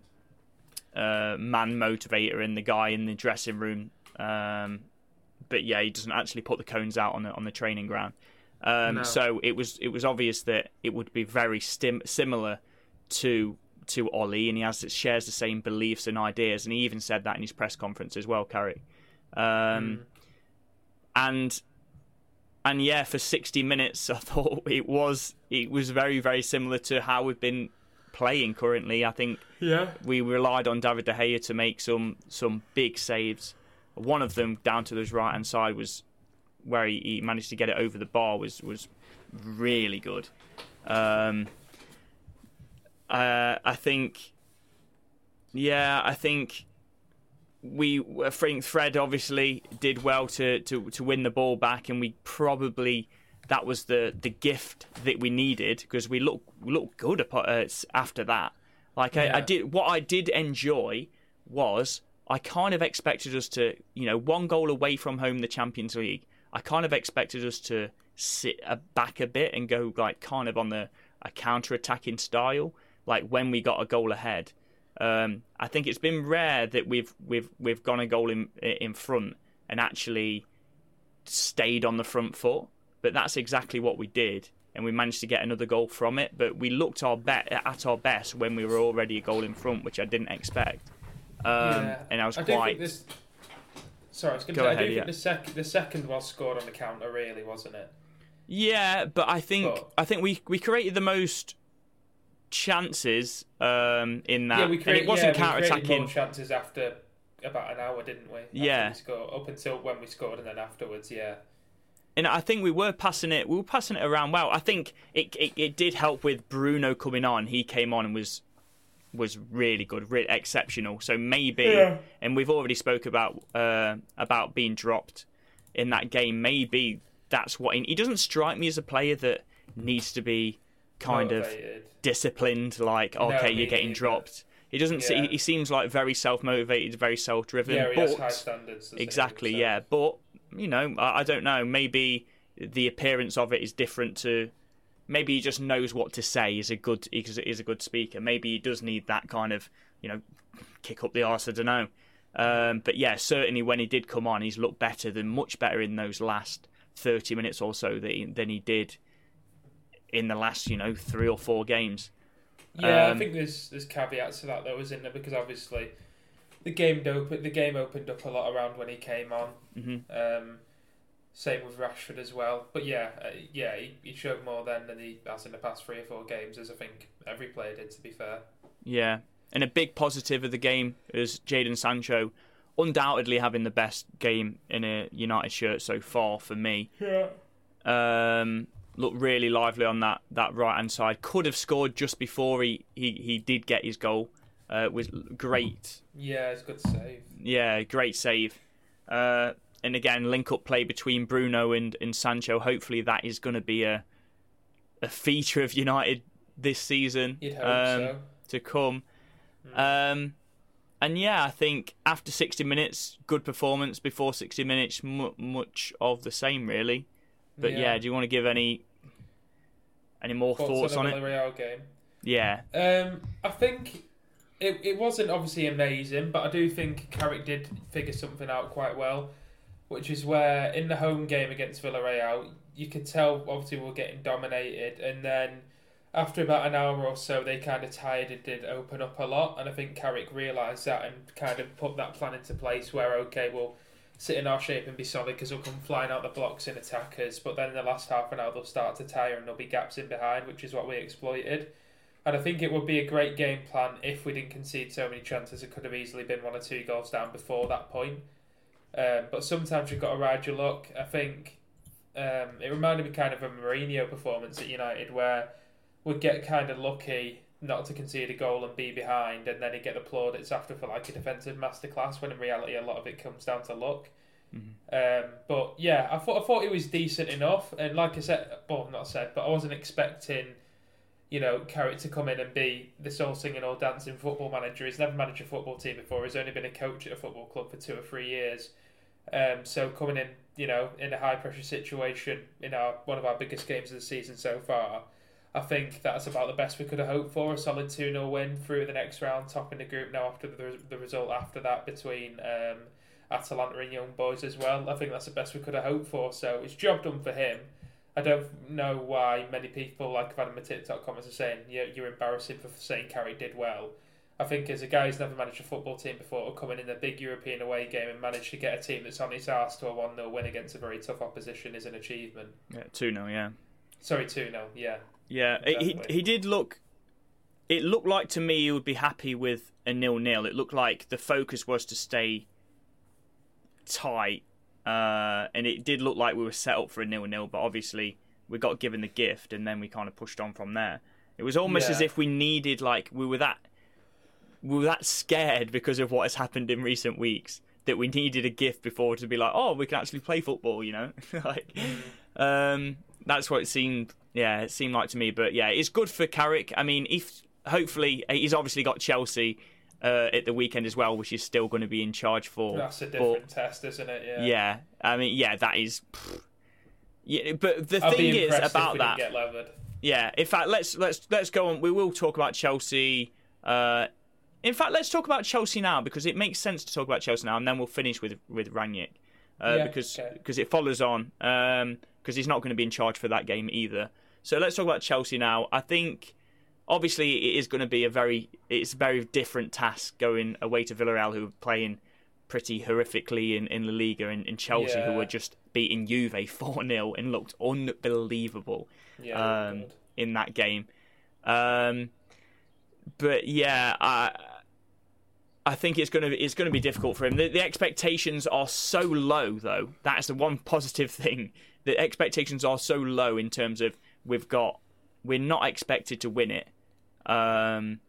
uh, man motivator and the guy in the dressing room. Um, but yeah, he doesn't actually put the cones out on the on the training ground. Um, no. So it was it was obvious that it would be very stim- similar to to Ollie, and he has shares the same beliefs and ideas, and he even said that in his press conference as well, Carrick. Um, mm. And and yeah, for 60 minutes, [laughs] I thought it was it was very very similar to how we've been playing currently. I think yeah. we relied on David de Gea to make some some big saves. One of them down to his right hand side was where he, he, managed to get it over the bar was was really good. Um, uh, I think, yeah, I think we I think Fred obviously did well to, to, to win the ball back, and we probably that was the, the gift that we needed because we look look good uh, after that. Like yeah. I, I, did, what I did enjoy was I kind of expected us to, you know, one goal away from home the Champions League. I kind of expected us to sit back a bit and go like kind of on the a counter attacking style, like when we got a goal ahead. Um, I think it's been rare that we've we've we've gone a goal in in front and actually stayed on the front foot. But that's exactly what we did. and we managed to get another goal from it. But we looked our be- at our best when we were already a goal in front, which I didn't expect. Um, Yeah. And I was I quite. think this. Sorry, I was going Go to say. ahead, I do yeah. think the second the second was scored on the counter, really, wasn't it? Yeah, but I think But- I think we we created the most chances um, in that, yeah, we and it wasn't yeah, we counter attacking. chances after about an hour, didn't we? After Yeah. we scored, up until when we scored, and then afterwards, yeah. And I think we were passing it. We were passing it around well. I think it it, it did help with Bruno coming on. He came on and was was really good, really exceptional. So maybe, Yeah. and we've already spoke about uh, about being dropped in that game. Maybe that's what he, he doesn't strike me as a player that needs to be kind of disciplined. Like, okay, me you're getting dropped. He doesn't. See, Yeah. he seems like very self motivated, very self driven. Yeah, he but has high standards. Exactly, yeah. But you know, I, I don't know. Maybe the appearance of it is different to. Maybe he just knows what to say. Is a good. Is is a good speaker. Maybe he does need that kind of you know, kick up the arse. I don't know. Um, but yeah, certainly when he did come on, he's looked better than much better in those last thirty minutes or so that he, than he did in the last you know three or four games. Yeah, I Um, think there's there's caveats to that though, isn't there? Because obviously, the game open the game opened up a lot around when he came on. hmm Um, same with Rashford as well. But yeah, uh, yeah, he, he showed more then than he has in the past three or four games, as I think every player did. To be fair, Yeah, and a big positive of the game is Jadon Sancho, undoubtedly having the best game in a United shirt so far for me. yeah, Um, looked really lively on that, that right hand side. Could have scored just before he, he, he did get his goal. Uh, was great. yeah, it's a good save. Yeah, great save. Uh, and again, link up play between Bruno and, and Sancho. Hopefully, that is going to be a a feature of United this season. You'd hope um, so. to come. Um, and yeah, I think after 60 minutes, good performance. Before 60 minutes, mu- much of the same, really. But yeah. do you want to give any any more thoughts, on the it? Villarreal game. Yeah, Um, I think it, it wasn't obviously amazing, but I do think Carrick did figure something out quite well, which is where in the home game against Villarreal, you could tell obviously we were getting dominated, and then after about an hour or so, they kind of tired and did open up a lot, and I think Carrick realised that and kind of put that plan into place where okay, we'll sit in our shape and be solid because we'll come flying out the blocks in attackers, but then in the last half an hour they'll start to tire and there'll be gaps in behind, which is what we exploited. And I think it would be a great game plan if we didn't concede so many chances. It could have easily been one or two goals down before that point. Um, but sometimes you've got to ride your luck. I think um, it reminded me kind of a Mourinho performance at United where we'd get kind of lucky not to concede a goal and be behind, and then he'd get the plaudits after for like a defensive masterclass. When in reality, a lot of it comes down to luck. Um, but yeah, I thought I thought it was decent enough, and like I said, well, not said, but I wasn't expecting you know, Carrick to come in and be this all singing, all dancing football manager. He's never managed a football team before. He's only been a coach at a football club for two or three years. Um, so coming in, you know, in a high pressure situation in our one of our biggest games of the season so far, I think that's about the best we could have hoped for. A solid 2 0 win through the next round, topping the group now after the, the result after that between um, Atalanta and Young Boys as well. I think that's the best we could have hoped for. So it's job done for him. I don't know why many people, like I've had in my TikTok comments, are saying you're, you're embarrassing for saying Carrick did well. I think as a guy who's never managed a football team before, coming in a big European away game and manage to get a team that's on its arse to a 1 0 win against a very tough opposition is an achievement. yeah, two 0 Yeah, Sorry, 2 0, yeah. Yeah. He he did look. It looked like to me he would be happy with a nil nil. It looked like the focus was to stay tight, uh, and it did look like we were set up for a nil nil. But obviously, we got given the gift, and then we kind of pushed on from there. It was almost as if we needed, like, we were that we were that scared because of what has happened in recent weeks that we needed a gift before to be like, oh, we can actually play football, you know? [laughs] like, um, that's what it seemed. Yeah, it seemed like to me. But yeah, it's good for Carrick. I mean, if hopefully he's obviously got Chelsea uh, at the weekend as well, which is still going to be in charge for. That's a but- different test, isn't it? Yeah. yeah, I mean, yeah, that is. pfft. Yeah, but the I'd thing is about that. Yeah, in fact, let's let's let's go on. We will talk about Chelsea. Uh, in fact, let's talk about Chelsea now because it makes sense to talk about Chelsea now, and then we'll finish with with Rangnick uh, Yeah, because okay. because it follows on because he's not going to be in charge for that game either. So let's talk about Chelsea now. I think obviously it is going to be a very it's a very different task going away to Villarreal who are playing pretty horrifically in, in La Liga and, in Chelsea Yeah. who were just beating Juve [laughs] 4 0 and looked unbelievable Yeah, um, in that game. Um, but yeah, I I think it's gonna it's gonna be difficult for him. The, the expectations are so low, though. That's the one [laughs] positive thing. The expectations are so low in terms of we've got we're not expected to win it. Um,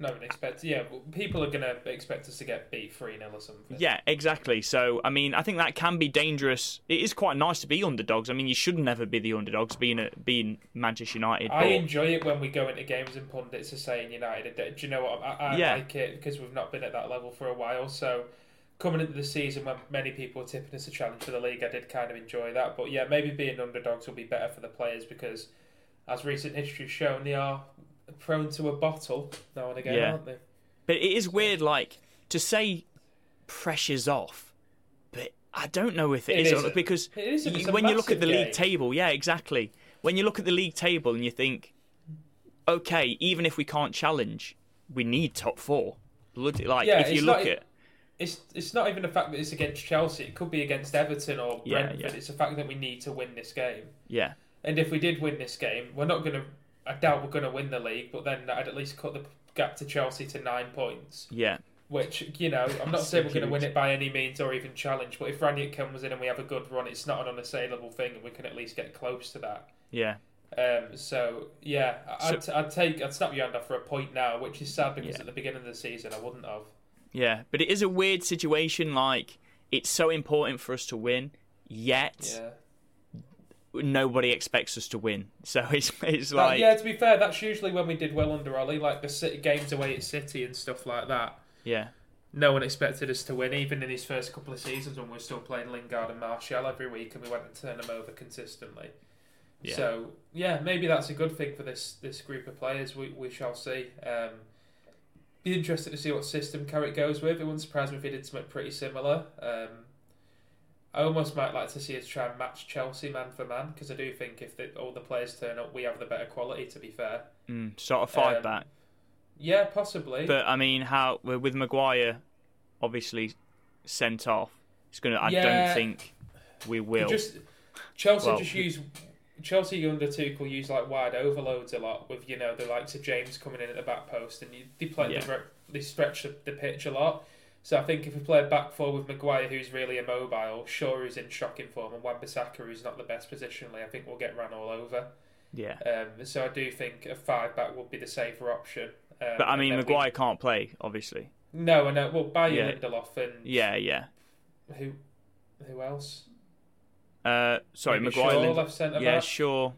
no one expects. Yeah, people are gonna expect us to get beat three 0 or something. yeah, exactly. So I mean, I think that can be dangerous. It is quite nice to be underdogs. I mean, you should never be the underdogs, being a, being Manchester United. I but- enjoy it when we go into games and pundits are saying United. Do you know what? I, I Yeah. like it because we've not been at that level for a while. So coming into the season when many people were tipping us a challenge for the league, I did kind of enjoy that. But yeah, maybe being underdogs will be better for the players because, as recent history has shown, they are prone to a bottle now and again, Yeah. aren't they? But it is weird, like to say pressure's off, but I don't know if It it is because It you- when you look at the league table, yeah, exactly. When you look at the league table and you think, okay, even if we can't challenge, we need top four. Bloody- Like Yeah, if you look not- at It's it's not even the fact that it's against Chelsea. It could be against Everton or Yeah, Brentford. yeah. It's the fact that we need to win this game. yeah, And if we did win this game, we're not going to. I doubt we're going to win the league, but then I'd at least cut the gap to Chelsea to nine points. yeah, Which you know, I'm not saying we're going to win it by any means or even challenge. But if Rangnick comes in and we have a good run, it's not an unassailable thing, and we can at least get close to that. yeah, Um, so yeah, I'd, I'd take I'd snap your hand off for a point now, which is sad because Yeah. at the beginning of the season I wouldn't have. yeah. But it is a weird situation. Like it's so important for us to win, yet Yeah. Nobody expects us to win. So [laughs] it's it's like yeah, to be fair, that's usually when we did well under Ollie, like the City games away at City and stuff like that. yeah. No one expected us to win, even in his first couple of seasons when we were still playing Lingard and Martial every week, and we went and turned them over consistently. Yeah. So yeah, maybe that's a good thing for this this group of players. We we shall see. Um, be interested to see what system Carrick goes with. It wouldn't surprise me if he did something pretty similar. Um, I almost might like to see us try and match Chelsea man for man because I do think if the, all the players turn up, we have the better quality. To be fair, Mm, sort of five Um, back. yeah, possibly. But I mean, how with Maguire obviously sent off, it's gonna. I Yeah. don't think we will. Just Chelsea Well- just use Chelsea under Tuchel use like wide overloads a lot with you know the likes of James coming in at the back post and you, they play Yeah. they, they stretch the, the pitch a lot. So I think if we play back four with Maguire, who's really immobile, Shaw who's in shocking form, and Wan-Bissaka who's not the best positionally, I think we'll get ran all over. yeah, Um, so I do think a five back would be the safer option. Um, but I mean, then we- Maguire can't play, obviously. no, I know. Well, Bayer Yeah. Lindelof and Yeah, yeah. who who else? Uh, sorry, Maybe Maguire. Shaw Lind- left centre yeah, back. sure.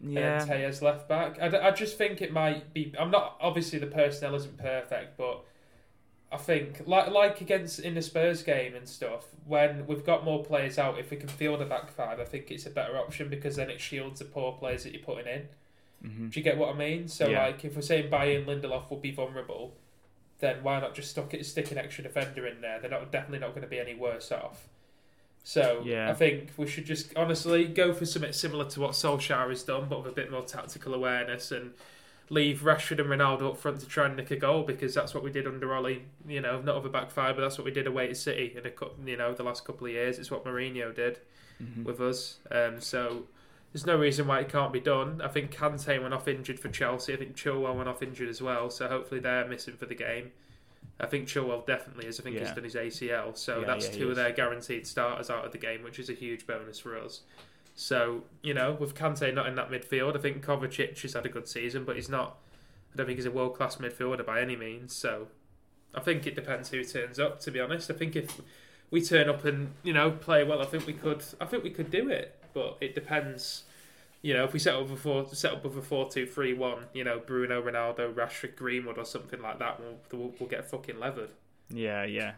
Yeah, and Telles left back. I, d- I just think it might be. I'm not obviously the personnel isn't perfect, but I think like like against in the Spurs game and stuff when we've got more players out, if we can field a back five, I think it's a better option because then it shields the poor players that you're putting in. Mhm. Do you get what I mean? So Yeah. like if we're saying Bayern Lindelof will be vulnerable, then why not just stick it stick an extra defender in there? They're not definitely not going to be any worse off. So Yeah. I think we should just honestly go for something similar to what Solskjaer has done, but with a bit more tactical awareness and leave Rashford and Ronaldo up front to try and nick a goal because that's what we did under Ollie. You know, not of a back five, but that's what we did away to City in a you know the last couple of years. It's what Mourinho did Mhm. with us. Um, so there's no reason why it can't be done. I think Kante went off injured for Chelsea. I think Chilwell went off injured as well. So hopefully they're missing for the game. I think Chilwell definitely is. I think he's done his ACL. So Yeah, that's yeah, two of their guaranteed starters out of the game, which is a huge bonus for us. So, you know, with Kante not in that midfield, I think Kovacic has had a good season, but he's not, I don't think he's a world class midfielder by any means. So I think it depends who turns up, to be honest. I think if we turn up and, you know, play well, I think we could, I think we could do it. But it depends. You know, if we set up with a four, set up with a four-two-three-one, you know, Bruno, Ronaldo, Rashford, Greenwood, or something like that, we'll, we'll, get fucking levered. Yeah, yeah,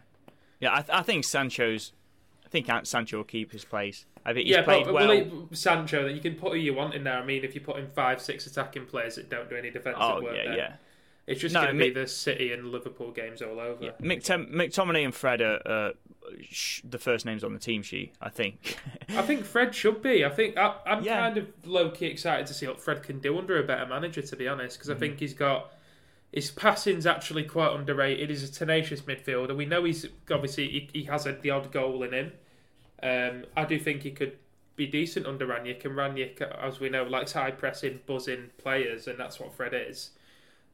yeah. I, th- I think Sancho's. I think Sancho will keep his place. I think he's yeah, played but, well. well, Sancho, that you can put who you want in there. I mean, if you put in five, six attacking players that don't do any defensive oh work, yeah, then yeah. It's just No, going to be the City and Liverpool games all over. Yeah, McTom- McTominay and Fred are uh, sh- the first names on the team sheet, I think. [laughs] I think Fred should be. I think I, I'm Yeah. kind of low key excited to see what Fred can do under a better manager, to be honest, because I think he's got his passing's actually quite underrated. He's a tenacious midfielder. We know he's obviously he, he has a, the odd goal in him. Um, I do think he could be decent under Rangnick, and Rangnick, as we know, likes high pressing, buzzing players, and that's what Fred is.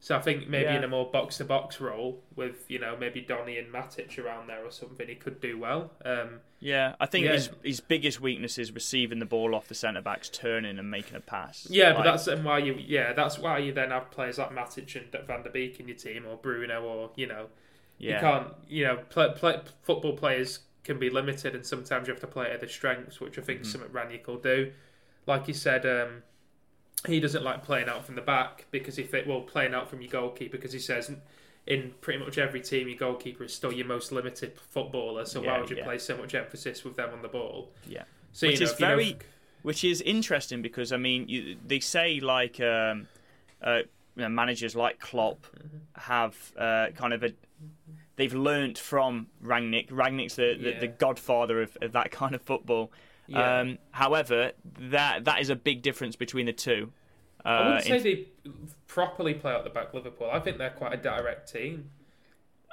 So I think maybe Yeah. in a more box to box role with you know maybe Donny and Matic around there or something, he could do well. Um, yeah, I think Yeah. his his biggest weakness is receiving the ball off the centre backs, turning and making a pass. Yeah, but that's then why you yeah that's why you then have players like Matic and Van der Beek in your team or Bruno or you know you yeah, can't you know play, play, football players can be limited and sometimes you have to play at their strengths, which I think Mm-hmm. something Rangnick will do. Like you said, um, he doesn't like playing out from the back because he fit well playing out from your goalkeeper because he says in pretty much every team your goalkeeper is still your most limited footballer. So Yeah, why would you yeah. place so much emphasis with them on the ball? yeah. So Which you know, is if you know- very- Which is interesting because I mean, you, they say like um, uh, you know, managers like Klopp have uh, kind of a they've learnt from Rangnick. Rangnick's the, the, Yeah. the godfather of, of that kind of football. Yeah. Um, however, that that is a big difference between the two. Uh, I wouldn't say in- they properly play out the back Liverpool. I think they're quite a direct team.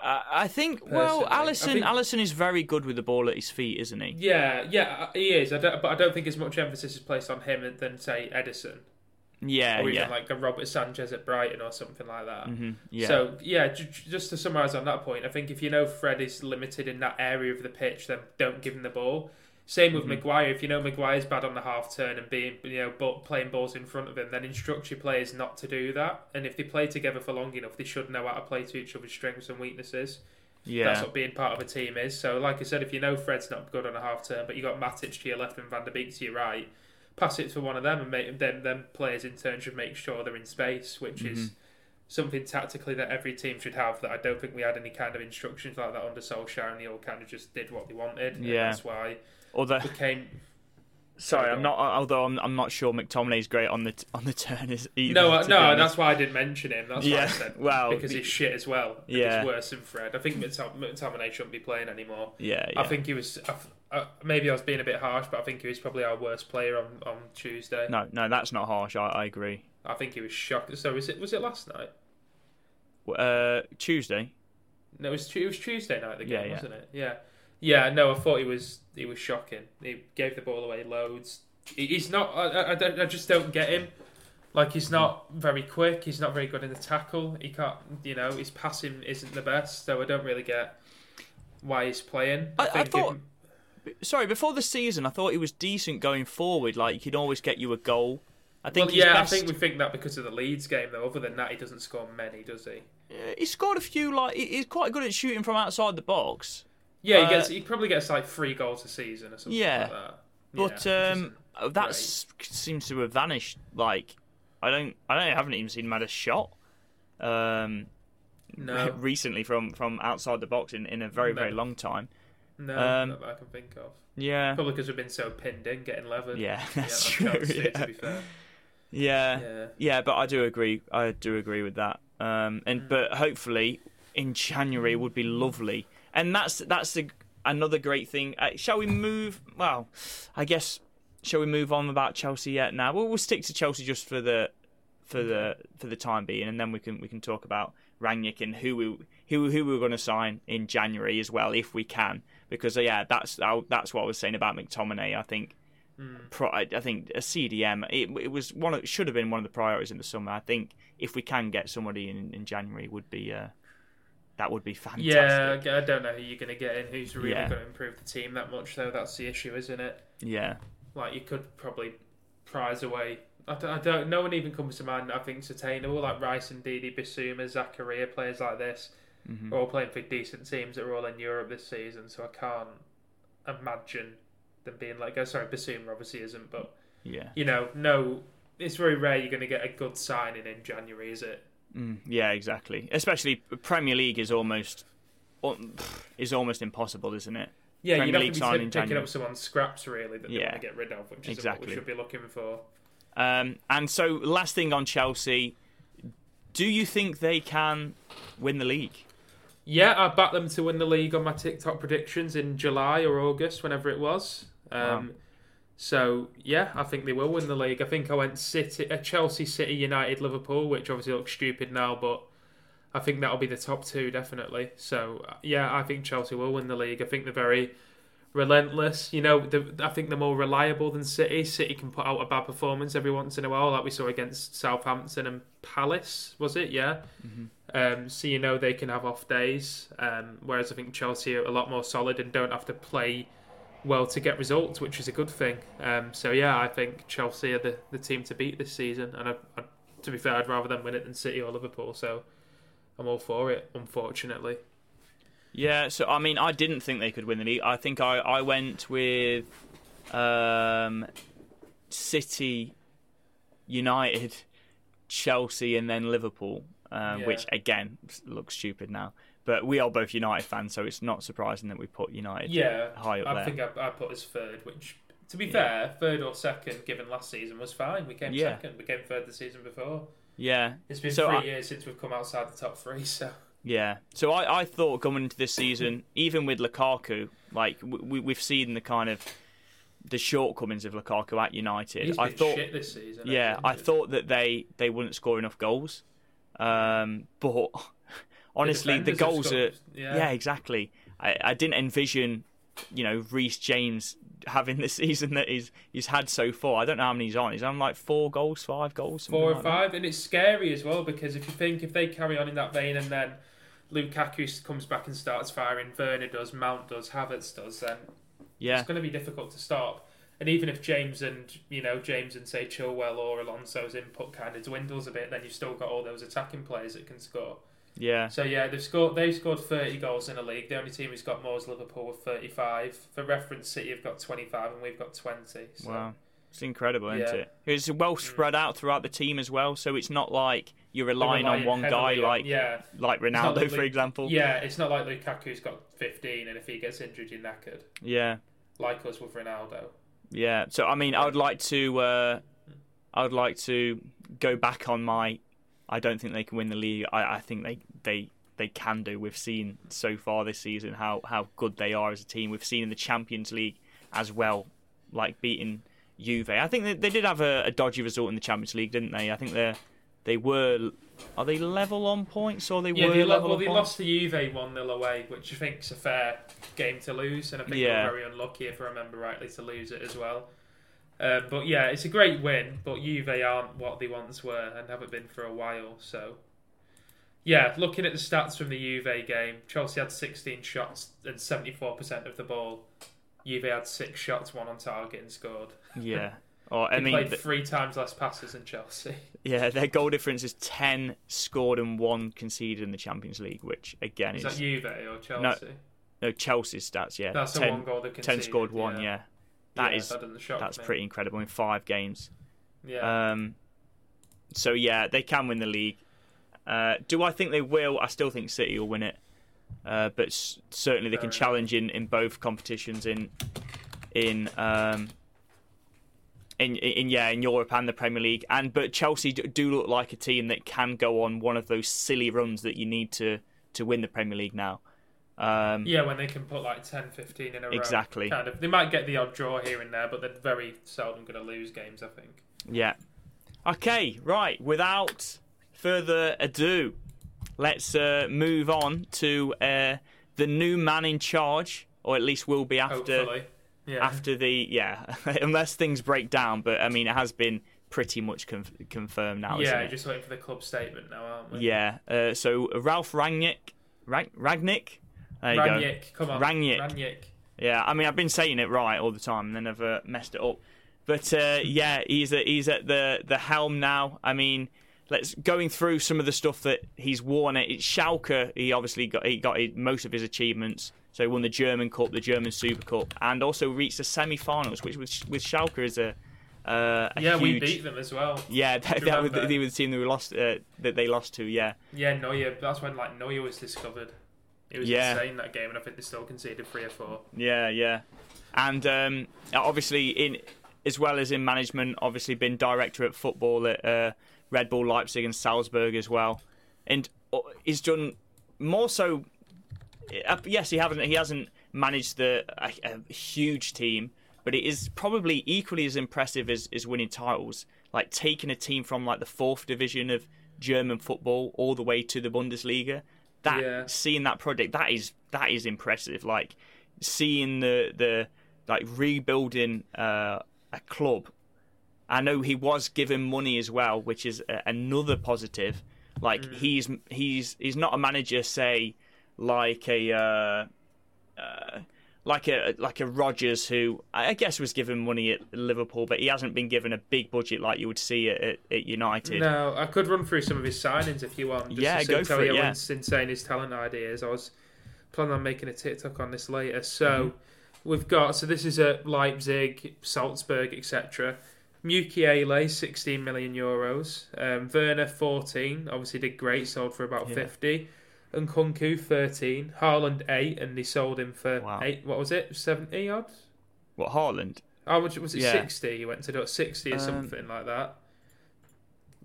uh, I think well, Personally, I Alisson think- Alisson is very good with the ball at his feet, isn't he? Yeah, yeah, he is. I don't, but I don't think as much emphasis is placed on him than say Ederson Yeah, or even yeah, like a Robert Sanchez at Brighton or something like that. hmm yeah. So yeah, j- j- just to summarise on that point, I think if you know Fred is limited in that area of the pitch, then don't give him the ball. Same with Mm-hmm. Maguire. If you know Maguire's bad on the half turn and being you know but playing balls in front of him, then instruct your players not to do that. And if they play together for long enough, they should know how to play to each other's strengths and weaknesses. yeah, That's what being part of a team is. So, like I said, if you know Fred's not good on a half turn, but you got Matic to your left and Van der Beek to your right, pass it to one of them, and make them them players in turn should make sure they're in space, which is Mm-hmm. something tactically that every team should have. That I don't think we had any kind of instructions like that under Solskjaer, and they all kind of just did what they wanted. and Yeah. that's why Although, it became. Sorry, I'm not. Although I'm, I'm not sure McTominay's great on the on the turn is either. No, I- no, honest. that's why I didn't mention him. That's Yeah, why I said [laughs] well, because he's shit as well. and Yeah. he's worse than Fred. I think McTom- McTominay shouldn't be playing anymore. Yeah, yeah. I think he was. I, uh, maybe I was being a bit harsh, but I think he was probably our worst player on, on Tuesday. no, no, that's not harsh. I, I agree. I think he was shocked. So was it? Was it last night? Uh, Tuesday. No, it was, it was Tuesday night. The game, Yeah, yeah. wasn't it? Yeah, yeah. No, I thought he was. He was shocking. He gave the ball away loads. He- He's not. I, I, I don't. I just don't get him. Like he's not very quick. He's not very good in the tackle. He can't. You know, his passing isn't the best. So I don't really get why he's playing. I- I think thought- it- Sorry, before the season, I thought he was decent going forward. Like he could always get you a goal. I think well, yeah, best- I think we think that because of the Leeds game, though. Other than that, he doesn't score many, does he? Uh, he scored a few. Like he's quite good at shooting from outside the box. Yeah, he Uh. He probably gets like three goals a season or something Yeah. like that. But Yeah, um, that seems to have vanished. Like I don't, I don't, I haven't even seen him had a shot. Um, no, recently from from outside the box in, in a very No. very long time. no, um, not that I can think of. Yeah, Probably because we've been so pinned in, getting levered. yeah, Yeah, that's on true. Yeah. To be fair, yeah, yeah. yeah, but I do agree. I do agree with that. Um, and Mm. but hopefully in January would be lovely, and that's that's the, another great thing. Uh, shall we move? Well, I guess shall we move on about Chelsea yet? Now we'll, we'll stick to Chelsea just for the for the for the time being, and then we can we can talk about Rangnick and who we who who we're going to sign in January as well if we can, because uh, yeah, that's that's what I was saying about McTominay. I think. Pro, I I think a CDM. It, it was one. Of, it should have been one of the priorities in the summer. I think if we can get somebody in in January, would be uh, that would be fantastic. Yeah, I don't know who you're going to get in. Who's really Yeah. going to improve the team that much, though? That's the issue, isn't it? yeah, Like you could probably prize away. I don't, I don't. No one even comes to mind. I think it's attainable. Like Rice and Didi, Bissouma, Zakaria, players like this, Mhm. are all playing for decent teams that are all in Europe this season. So I can't imagine them being like. Oh, sorry, Bissouma obviously isn't, but yeah, you know, no. It's very rare you're going to get a good signing in January, is it? Mm, yeah, exactly. Especially Premier League is almost is almost impossible, isn't it? Yeah, Premier you'd have to be picking up someone's scraps really that they Yeah, want to get rid of, which is what exactly. we should be looking for. Um, and so, last thing on Chelsea, do you think they can win the league? Yeah, I backed them to win the league on my TikTok predictions in July or August, whenever it was. Um, Wow. So yeah, I think they will win the league. I think I went City, uh, Chelsea, City, United, Liverpool, which obviously looks stupid now, but I think that'll be the top two definitely. So uh, yeah, I think Chelsea will win the league. I think they're very relentless. You know, the, I think they're more reliable than City. City can put out a bad performance every once in a while, like we saw against Southampton and Palace. Was it? Yeah. Um, so you know they can have off days, um, whereas I think Chelsea are a lot more solid and don't have to play well to get results, which is a good thing. Um, so yeah, I think Chelsea are the, the team to beat this season, and I, I, to be fair, I'd rather them win it than City or Liverpool. So I'm all for it. Unfortunately, Yeah, so I mean, I didn't think they could win the league. I think I, I went with um, City, United, Chelsea, and then Liverpool, um, Yeah. which again looks stupid now. But we are both United fans, so it's not surprising that we put United yeah, high up I there. think I, I put as third, which. To be Yeah. fair, third or second, given last season, was fine. We came Yeah. second. We came third the season before. Yeah, It's been So three I- years since we've come outside the top three, [laughs] so Yeah. So I, I thought coming into this season, even with Lukaku, like we, we've seen the kind of the shortcomings of Lukaku at United. he's I been thought, shit this season. yeah, I thought that they they wouldn't score enough goals. Um, but honestly, the, have goals are yeah. yeah, exactly. I, I didn't envision, you know, Reece James having the [laughs] season that he's he's had so far. I don't know how many he's on. He's on like four goals, five goals, four or like that. five, and it's scary as well because if you think if they carry on in that vein and then Lukaku comes back and starts firing, Werner does, Mount does, Havertz does, then Yeah, it's going to be difficult to stop. And even if James and you know James and say Chilwell or Alonso's input kind of dwindles a bit, then you've still got all those attacking players that can score. Yeah, So yeah, they've scored. They've scored thirty goals in a league. The only team who's got more is Liverpool with thirty-five. For reference, City have got twenty-five, and we've got twenty. So. Wow. It's incredible, isn't it? It's well spread out throughout the team as well, so it's not like you're They're relying on one guy heavily like yeah, like Ronaldo, like for example. Yeah, it's not like Lukaku's got 15 and if he gets injured, you're knackered. yeah, Like us with Ronaldo. yeah. So I mean, I would like to, uh, I would like to go back on my. I don't think they can win the league. I, I think they they they can do. We've seen so far this season how how good they are as a team. We've seen in the Champions League as well, like beating Juve. I think they, they did have a, a dodgy result in the Champions League, didn't they? I think they they were. Are they level on points or they Yeah, were they, level well, on they points? lost to Juve 1 0 away, which I think's a fair game to lose, and I think Yeah. they're very unlucky, if I remember rightly, to lose it as well. Uh, but yeah, it's a great win, but Juve aren't what they once were and haven't been for a while, so. Yeah, looking at the stats from the Juve game, Chelsea had 16 shots and 74% of the ball. Juve had six shots, one on target, and scored. Yeah. [laughs] Or I mean, played th- three times less passes than Chelsea. [laughs] yeah, their goal difference is ten scored and one conceded in the Champions League, which again Is is, that Juve or Chelsea? no Chelsea's stats. Yeah, That's the 10, one goal they 10 scored one. Yeah, that Yeah, is that shock that's pretty incredible in five games. Yeah. Um, so yeah, they can win the league. Uh, do I think they will? I still think City will win it, uh, but s- certainly they Fair can enough. challenge in, in both competitions in in um, in, in yeah in Europe and the Premier League. And but Chelsea do, do look like a team that can go on one of those silly runs that you need to to win the Premier League now. Um, yeah, when they can put like 10, 15 in a row. Exactly. Kind of. They might get the odd draw here and there, but they're very seldom going to lose games, I think. Yeah. Okay, right. Without further ado, let's uh, move on to uh, the new man in charge, or at least will be after Hopefully. Yeah. after the yeah, [laughs] unless things break down. But I mean, it has been pretty much conf- confirmed now. yeah, just waiting for the club statement now, aren't we? yeah. Uh, so Ralph Rangnick, Rang- Ragnick. There you go. Come on. Rangnick. Yeah, I mean, I've been saying it right all the time, and then I've uh, messed it up. But uh, [laughs] yeah, he's at, he's at the the helm now. I mean, let's going through some of the stuff that he's won. It Schalke, he obviously got he got most of his achievements. So he won the German Cup, the German Super Cup, and also reached the semi-finals, which with, with Schalke is a, uh, a Yeah, we beat them as well. Yeah, [laughs] that, that was, they were the team that we lost uh, that they lost to. Yeah, Yeah, Neuer. That's when like Neuer was discovered. It was Yeah. insane that game, and I think they still conceded three or four. Yeah, yeah, and um, obviously in as well as in management, obviously been director at football at uh, Red Bull Leipzig and Salzburg as well, and uh, he's done more so. Uh, yes, he hasn't. He hasn't managed the a, a huge team, but it is probably equally as impressive as, as winning titles. Like taking a team from like the fourth division of German football all the way to the Bundesliga. That Yeah. seeing that project that is that is impressive. Like seeing the the like rebuilding uh, a club. I know he was given money as well, which is a, another positive. Like Mm. he's he's he's not a manager, say like a uh, uh, like a like a Rodgers who I guess was given money at Liverpool, but he hasn't been given a big budget like you would see at, at, at United. No, I could run through some of his signings if you want. Just Yeah, to go tell for it, you yeah. insane his talent ideas. I was planning on making a TikTok on this later. So Mm-hmm. we've got so this is at Leipzig, Salzburg, etc. Mukiele, 16 million euros. Um, Werner, 14. Obviously did great, sold for about Yeah. 50. And Nkunku, 13. Haaland, 8. And they sold him for Wow. 8. What was it? 70 odd? What Haaland? How much was it? Yeah. 60? You went to do 60 or Um, something like that.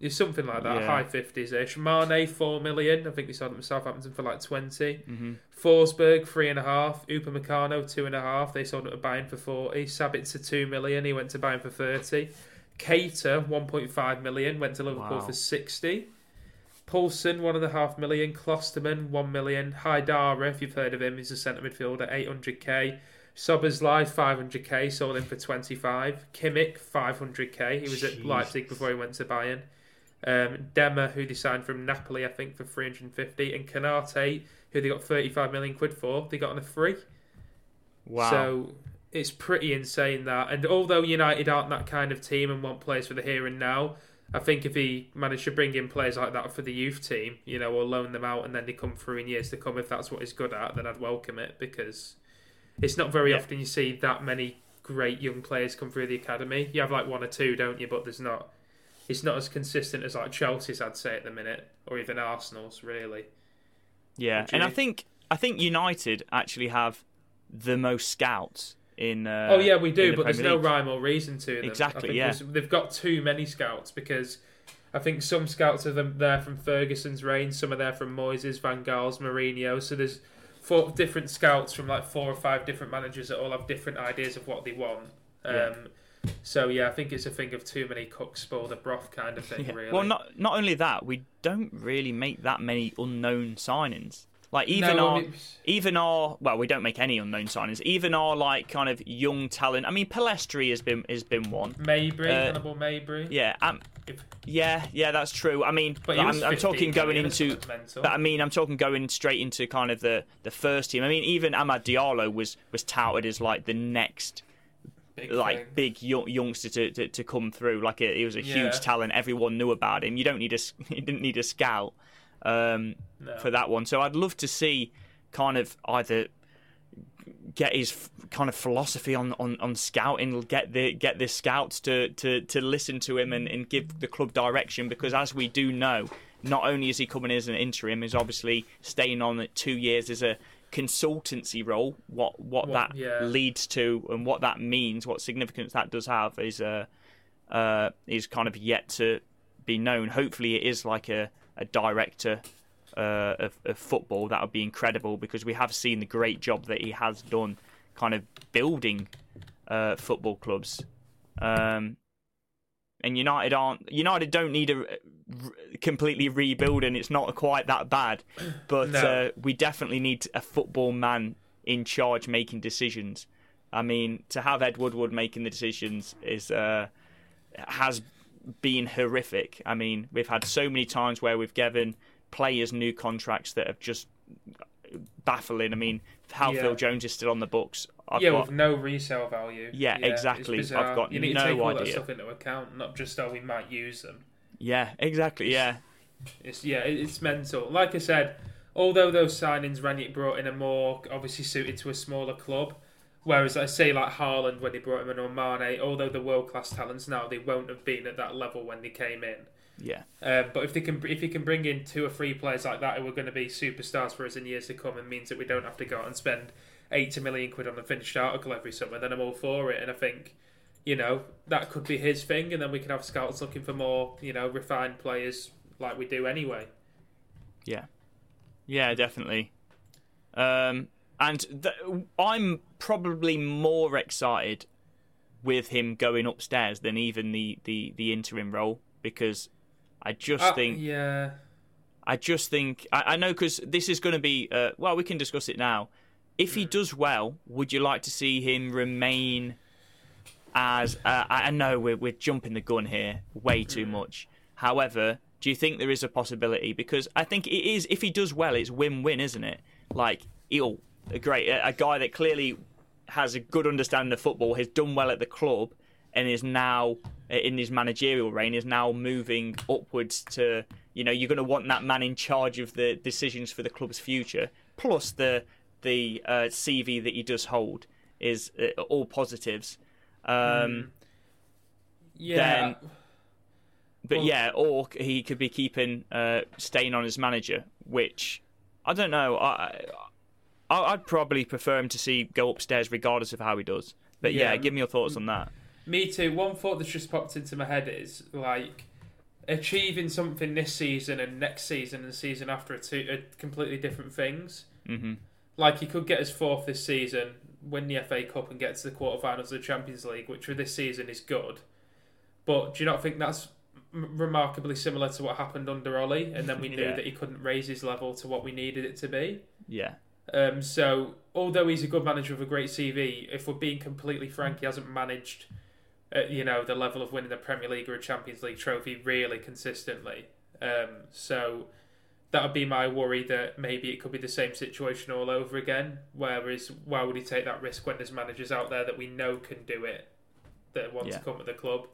It's something like that, Yeah. high 50s ish. Mane, 4 million. I think they sold him to Southampton for like 20. hmm Forsberg, 3.5. Upamecano, 2.5. They sold him to Bayern for 40. Sabitzer, 2 million. He went to Bayern for 30. Keita, 1.5 million. Went to Liverpool Wow. for 60. Poulsen, 1.5 million. Klostermann, 1 million. Haidara, if you've heard of him, he's a centre midfielder, 800k. Szoboszlai, 500k, sold him for 25. Kimmich, 500k. He was at. Leipzig before he went to Bayern. Um, Demme, who they signed from Napoli, I think, for 350. And Konaté, who they got 35 million quid for, they got on a free. Wow. So it's pretty insane that. And although United aren't that kind of team and want players for the here and now, I think if he managed to bring in players like that for the youth team, you know, or loan them out and then they come through in years to come, if that's what he's good at, then I'd welcome it because it's not very Yeah. often you see that many great young players come through the academy. You have like one or two, don't you? But there's not. It's not as consistent as like Chelsea's, I'd say, at the minute, or even Arsenal's, really. yeah, and I think I think United actually have the most scouts in. Uh, oh yeah, we do, the but there's Premier no League. rhyme or reason to them. Exactly, yeah. They've got too many scouts because I think some scouts are there from Ferguson's reign, some are there from Moyes, Van Gaal's, Mourinho. So there's four different scouts from like four or five different managers that all have different ideas of what they want. Um, Yeah. So yeah, I think it's a thing of too many cooks spoil the broth kind of thing. [laughs] Yeah. Really. Well, not not only that, we don't really make that many unknown signings. Like even No, our I mean- even our well, we don't make any unknown signings. Even our like kind of young talent. I mean, Pellistri has been has been one. Mejbri, Uh, Hannibal Mejbri. Yeah, um, yeah, yeah. That's true. I mean, I'm, I'm talking going into. mental. But I mean, I'm talking going straight into kind of the, the first team. I mean, even Amad Diallo was was touted as like the next Big like thing. big young, youngster to, to, to come through. Like a, he was a Yeah. huge talent. Everyone knew about him. You don't need a [laughs] you didn't need a scout um, No. for that one. So I'd love to see kind of either get his f- kind of philosophy on, on, on scouting, get the get the scouts to, to, to listen to him and, and give the club direction because as we do know, not only is he coming as an interim, he's obviously staying on at two years as a consultancy role. What what, What- that yeah. leads to and what that means, what significance that does have is uh, uh, is kind of yet to be known. Hopefully, it is like a, a director uh, of, of football. That would be incredible because we have seen the great job that he has done, kind of building uh, football clubs. Um, and United aren't United don't need a completely rebuild, and it's not quite that bad. But No. uh, we definitely need a football man in charge making decisions. I mean, to have Ed Woodward making the decisions is uh, has been horrific. I mean, we've had so many times where we've given players new contracts that have just baffling. I mean, how Yeah. Phil Jones is still on the books. I've yeah, got, with no resale value. Yeah, it's exactly. I've got you need no to take all that stuff into account, not just how we might use them. yeah, exactly. Yeah, It's yeah, it's mental. Like I said, although those signings Rangnick brought in are more obviously suited to a smaller club, whereas I say like Haaland when they brought him in or Mane, although they're world class talents now, they won't have been at that level when they came in. yeah, Um, but if they can, if you can bring in two or three players like that who are going to be superstars for us in years to come, and means that we don't have to go out and spend eighty million quid on a finished article every summer, then I'm all for it. And I think you know, that could be his thing, and then we can have scouts looking for more, you know, refined players like we do anyway. Yeah, yeah, definitely. Um, and th- I'm probably more excited with him going upstairs than even the the the interim role because I just Uh, think yeah, I just think I, I know because this is going to be uh, well we can discuss it now. If he does well, would you like to see him remain as uh, I know we're we're jumping the gun here way too much. However, do you think there is a possibility? Because I think it is. If he does well, it's win-win, isn't it? Like he'll a great a, a guy that clearly has a good understanding of football, has done well at the club, and is now in his managerial reign is now moving upwards to you know you're going to want that man in charge of the decisions for the club's future. Plus the the uh, CV that he does hold is uh, all positives. Um, yeah. Then- But Well- yeah, or he could be keeping uh, staying on as manager, which I don't know. I I'd probably prefer him to see go upstairs regardless of how he does. But yeah, Yeah. give me your thoughts on that. Me too. One thought that's just popped into my head is like achieving something this season and next season and the season after are two are completely different things. hmm Like he could get his fourth this season, win the FA Cup, and get to the quarterfinals of the Champions League, which for this season is good. But do you not think that's remarkably similar to what happened under Ollie? And then we [laughs] knew Yeah. that he couldn't raise his level to what we needed it to be. Yeah, Um, so, although he's a good manager with a great CV, if we're being completely frank, he hasn't managed, at, you know, the level of winning the Premier League or a Champions League trophy really consistently. Um, so, that would be my worry that maybe it could be the same situation all over again. Whereas, why would he take that risk when there's managers out there that we know can do it, that want Yeah. to come to the club?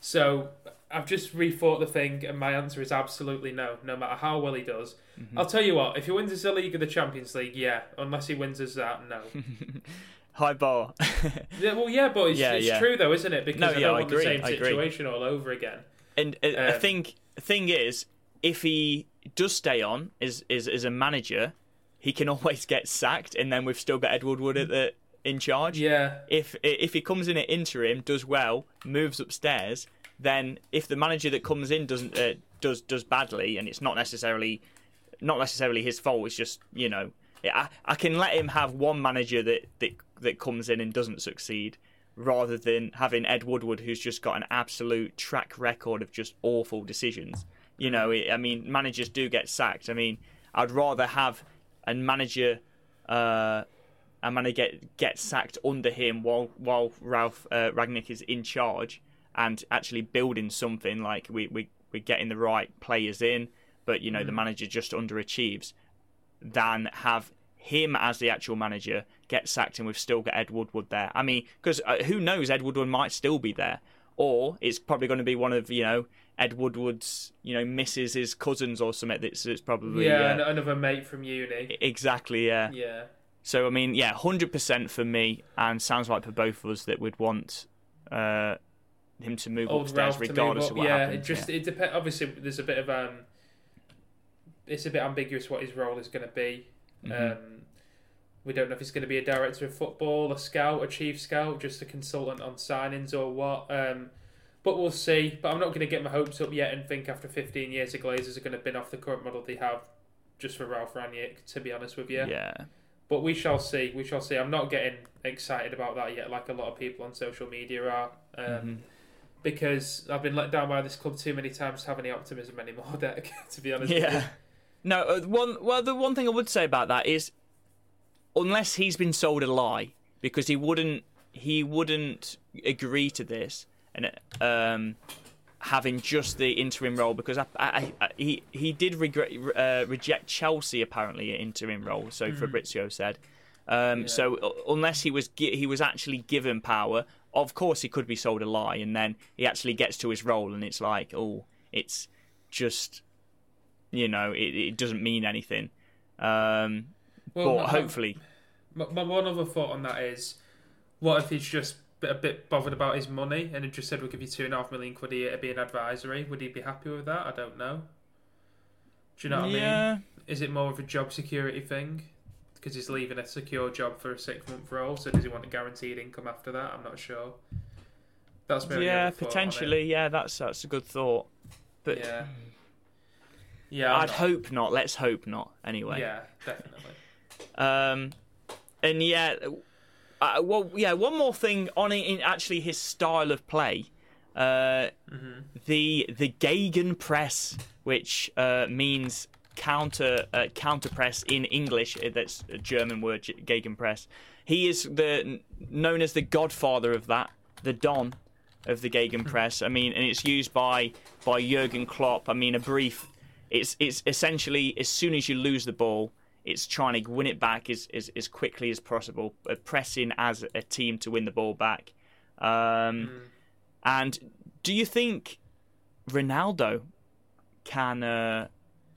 So, I've just rethought the thing, and my answer is absolutely no. No matter how well he does, Mm-hmm. I'll tell you what. If he wins us the league or the Champions League, yeah. Unless he wins us that, no. [laughs] high bar. [laughs] yeah, well, yeah, but it's, Yeah, it's yeah. true though, isn't it? Because No, I yeah, don't I want the same situation all over again. And uh, I Um, think thing is, if he does stay on as, as as a manager, he can [laughs] always get sacked, and then we've still got Edward Wood at the in charge. Yeah, If if he comes in at interim, does well, moves upstairs, then if the manager that comes in doesn't uh, does does badly, and it's not necessarily not necessarily his fault, it's just you know, I I can let him have one manager that that that comes in and doesn't succeed. Rather than having Ed Woodward, who's just got an absolute track record of just awful decisions, you know. I mean, managers do get sacked. I mean, I'd rather have a manager uh, a manager get get sacked under him while while Ralph uh, Ragnick is in charge and actually building something like we we we're getting the right players in, but you know the manager just underachieves, than have him as the actual manager get sacked and we've still got Ed Woodward there. I mean, because uh, who knows, Ed Woodward might still be there, or it's probably going to be one of you know Ed Woodward's you know misses his cousins or something. That's, that's probably yeah. uh, Another mate from uni. exactly yeah. Yeah, So I mean, yeah, hundred percent for me, and sounds like for both of us that we'd want uh, him to move old upstairs Ralph to move regardless up. of what yeah, happens. it just it depends. Obviously, there's a bit of um, it's a bit ambiguous what his role is going to be. Mhm. Um, we don't know if he's going to be a director of football, a scout, a chief scout, just a consultant on signings or what. Um, but we'll see. But I'm not going to get my hopes up yet and think after 15 years the Glazers are going to bin off the current model they have just for Ralph Rangnick, to be honest with you. yeah. But we shall see. We shall see. I'm not getting excited about that yet, like a lot of people on social media are. Um, Mhm. because I've been let down by this club too many times to have any optimism anymore, [laughs] Deck, to be honest. with Yeah. No, uh, one. Well, the one thing I would say about that is, unless he's been sold a lie, because he wouldn't, he wouldn't agree to this, and um, having just the interim role because I, I, I, he he did regret, uh, reject Chelsea apparently at interim role. So Fabrizio said. Um, Yeah. So unless he was he was actually given power, of course he could be sold a lie, and then he actually gets to his role, and it's like, oh, it's just, you know, it, it doesn't mean anything. Um, Well, but my- hopefully, My, my one other thought on that is, what if he's just a bit bothered about his money and had just said we'll give you two and a half million quid a year to be an advisory? Would he be happy with that? I don't know. Do you know what I mean? Is it more of a job security thing? Because he's leaving a secure job for a six month role, so does he want a guaranteed income after that? I'm not sure. That's my yeah, other thought on it. potentially. Yeah, that's that's a good thought. But Yeah. Yeah. I'm I'd not- hope not. Let's hope not. Anyway. Yeah, definitely. Um, and yeah, uh, well, yeah. One more thing on in actually his style of play, uh, the the Gegen press, which uh, means counter uh, counter press in English. uh, That's a German word, Gegen press. He is the known as the godfather of that, the Don of the Gegen press. I mean, and it's used by by Jurgen Klopp. I mean, a brief. It's it's essentially as soon as you lose the ball, it's trying to win it back as as, as quickly as possible, uh, pressing as a team to win the ball back. Um, And do you think Ronaldo can uh,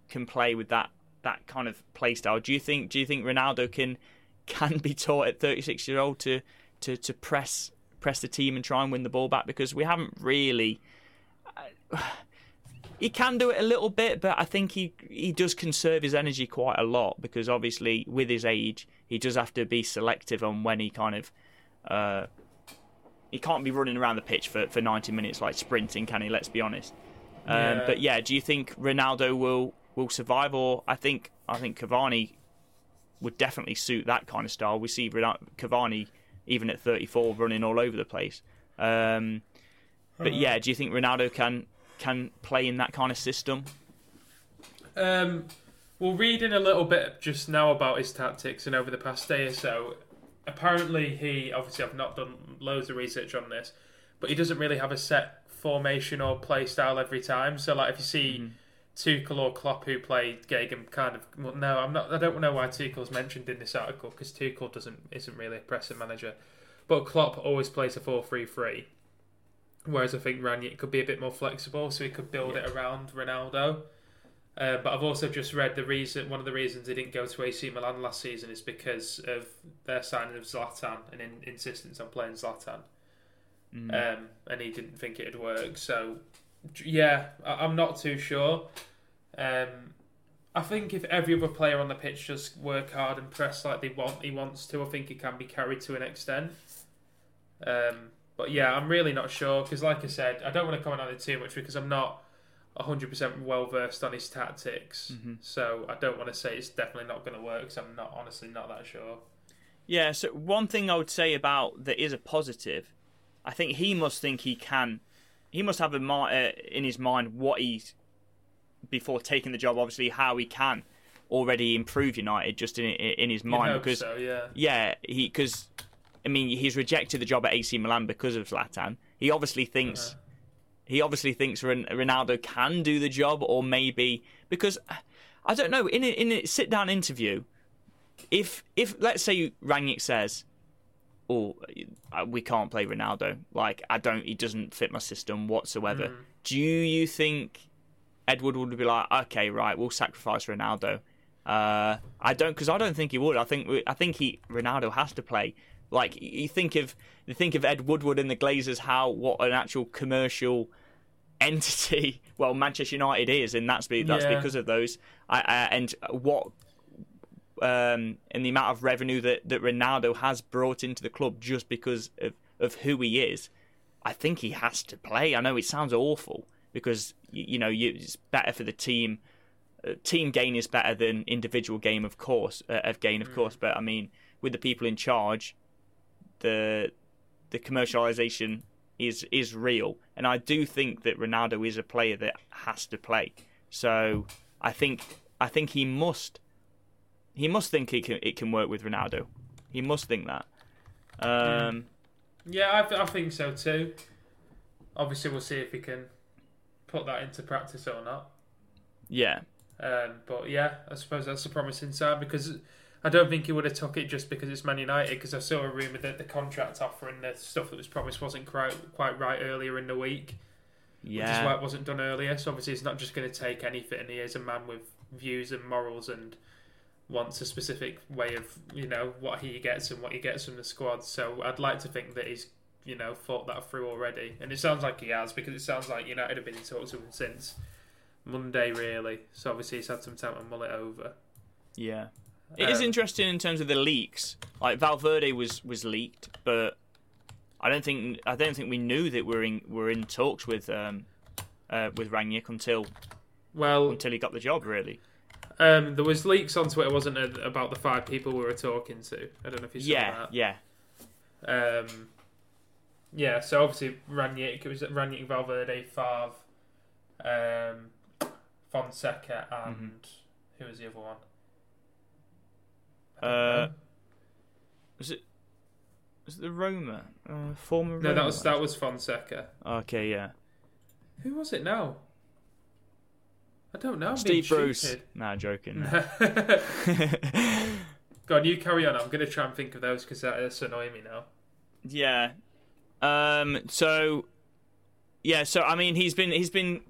can play with that that kind of play style? Do you think do you think Ronaldo can can be taught at 36 year old to, to to press press the team and try and win the ball back? Because we haven't really. He can do it a little bit, but I think he he does conserve his energy quite a lot because obviously with his age, he does have to be selective on when he kind of. Uh, he can't be running around the pitch for, for 90 minutes like sprinting, can he? Let's be honest. Um, Yeah. But yeah, do you think Ronaldo will will survive, or I think I think Cavani would definitely suit that kind of style. We see Cavani even at 34 running all over the place. Um, but yeah, do you think Ronaldo can can play in that kind of system? Um, well, reading a little bit just now about his tactics and over the past day or so, apparently he obviously I've not done loads of research on this, but he doesn't really have a set formation or play style every time. So like if you see Tuchel or Klopp who play Gegen kind of well, no, I'm not. I don't know why Tuchel's mentioned in this article because Tuchel doesn't isn't really a pressing manager, but Klopp always plays a 4-3-3. Whereas I think Rangnick could be a bit more flexible, so he could build it around Ronaldo. Uh, but I've also just read the reason. One of the reasons he didn't go to AC Milan last season is because of their signing of Zlatan and in, insistence on playing Zlatan. Um, and he didn't think it'd work. So, yeah, I, I'm not too sure. Um, I think if every other player on the pitch just work hard and press like they want, he wants to. I think he can be carried to an extent. Um, but yeah, I'm really not sure because, like I said, I don't want to comment on it too much because I'm not 100% well versed on his tactics. So I don't want to say it's definitely not going to work because I'm not honestly not that sure. Yeah, so one thing I would say about that is a positive, I think he must think he can, he must have uh, in his mind what he's, before taking the job, obviously, how he can already improve United just in in his mind. Because, so, yeah. yeah, he, because, I mean, he's rejected the job at AC Milan because of Zlatan. He obviously thinks, he obviously thinks Ronaldo can do the job, or maybe, because, I don't know, in a, in a sit down interview, if if let's say Rangnick says, "Oh, uh, we can't play Ronaldo," like I don't, he doesn't fit my system whatsoever. Do you think Edward would be like, "Okay, right, we'll sacrifice Ronaldo"? Uh, I don't, because I don't think he would. I think I think he Ronaldo has to play. Like you think of you think of Ed Woodward and the Glazers, how what an actual commercial [laughs] entity. Well, Manchester United is, and that's be, that's Yeah. because of those. I, I, and what um, and the amount of revenue that, that Ronaldo has brought into the club just because of, of who he is, I think he has to play. I know it sounds awful because you, you know you, it's better for the team. Uh, team gain is better than individual game, of course, uh, of gain, of course. But I mean, with the people in charge, the the commercialization is is real, and I do think that Ronaldo is a player that has to play. So I think I think he must he must think it can it can work with Ronaldo. He must think that. Um, Yeah, I, th- I think so too. Obviously, we'll see if he can put that into practice or not. yeah, Um, but yeah, I suppose that's a promising sign because I don't think he would have took it just because it's Man United. Because I saw a rumor that the contract offer and the stuff that was promised wasn't quite quite right earlier in the week, which is why yeah, it wasn't done earlier. So obviously, he's not just going to take anything. He is a man with views and morals and wants a specific way of you know what he gets and what he gets from the squad. So I'd like to think that he's you know thought that through already, and it sounds like he has because it sounds like United have been in talks with him since Monday, really. So obviously, he's had some time to mull it over. yeah. It is Um, interesting in terms of the leaks. Like Valverde was was leaked, but I don't think I don't think we knew that we're in we're in talks with um, uh, with Rangnick until Well, until he got the job. Really. um, there was leaks on Twitter, wasn't it, about the five people we were talking to? I don't know if you saw Yeah, yeah. that. Um, yeah. So obviously Rangnick, it was Rangnick, Valverde, Favre, um, Fonseca, and Mm-hmm. who was the other one? Don't Uh. Was it was it the Roma uh, former? no, that was that was Fonseca. Okay, yeah. Who was it now? I don't know. I'm Steve Bruce. stupid. Nah, joking. [laughs] Go on, you carry on. I'm going to try and think of those because that's annoying me now. Yeah. Um. So. Yeah. So I mean, he's been he's been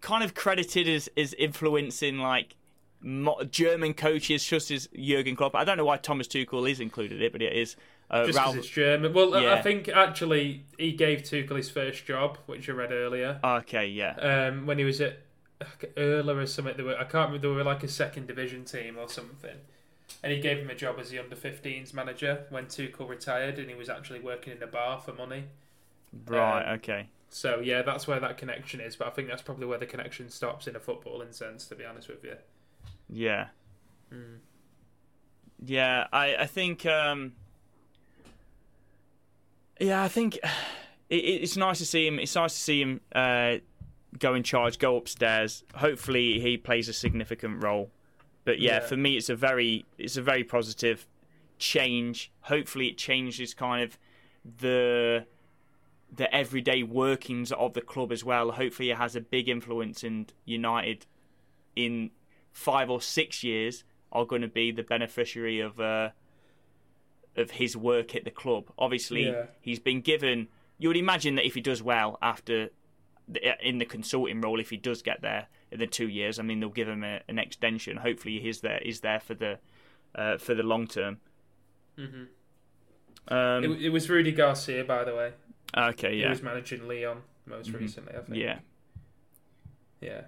kind of credited as as influencing like German coaches, such as Jurgen Klopp. I don't know why Thomas Tuchel is included it, but it is. Uh, Just Ralph- it's German. Well, I- Yeah. I think actually he gave Tuchel his first job, which I read earlier, Okay. Yeah. um, when he was at Erla or something. They were, I can't remember. They were like a second division team or something. And he gave him a job as the under 15s manager when Tuchel retired, and he was actually working in a bar for money. Right. um, okay. So yeah, that's where that connection is. But I think that's probably where the connection stops in a footballing sense. To be honest with you. Yeah. Mm. Yeah, I I think um yeah, I think [sighs] it, it's nice to see him. It's nice to see him uh, go in charge, go upstairs. Hopefully, he plays a significant role. But yeah, Yeah. for me, it's a very it's a very positive change. Hopefully, it changes kind of the the everyday workings of the club as well. Hopefully, it has a big influence in United in five or six years are going to be the beneficiary of uh, of his work at the club. Obviously, Yeah. he's been given. You would imagine that if he does well after the, in the consulting role, if he does get there in the two years, I mean they'll give him a, an extension. Hopefully, he's there. He's there for the uh, for the long term. hmm Um, it, it was Rudi Garcia, by the way. okay, yeah, He was managing Lyon most Mhm. recently, I think. yeah, Yeah.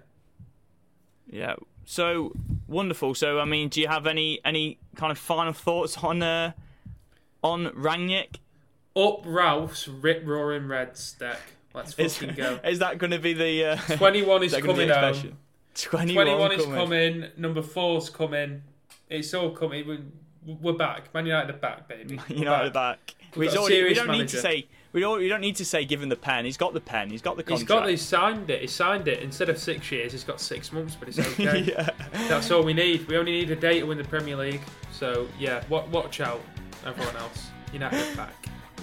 yeah. So wonderful. So I mean, do you have any any kind of final thoughts on uh, on Rangnick? Up Ralph's rip roaring Reds deck. Let's Is, fucking [laughs] go. is that going to be the uh, [laughs] 21 is that coming home. 21, 21 is coming. Number four's coming. It's all coming. We- We're back. Man United are back, baby. We're United back. back. We've a already, we don't need manager. to say we don't, we don't need to say give him the pen. He's got the pen. He's got the He's contract. got. He signed it. He signed it. Instead of six years, he's got six months, but it's [laughs] okay. yeah. That's all we need. We only need a day to win the Premier League. So yeah, wa- watch out, everyone else. United back.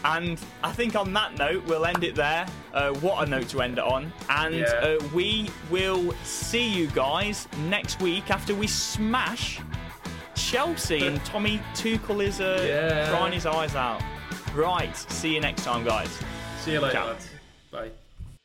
And I think on that note, we'll end it there. Uh, what a note to end it on. And Yeah. uh, we will see you guys next week after we smash Chelsea and [laughs] Tommy Tuchel is uh, Yeah. crying his eyes out. Right. See you next time, guys. See you later. Bye.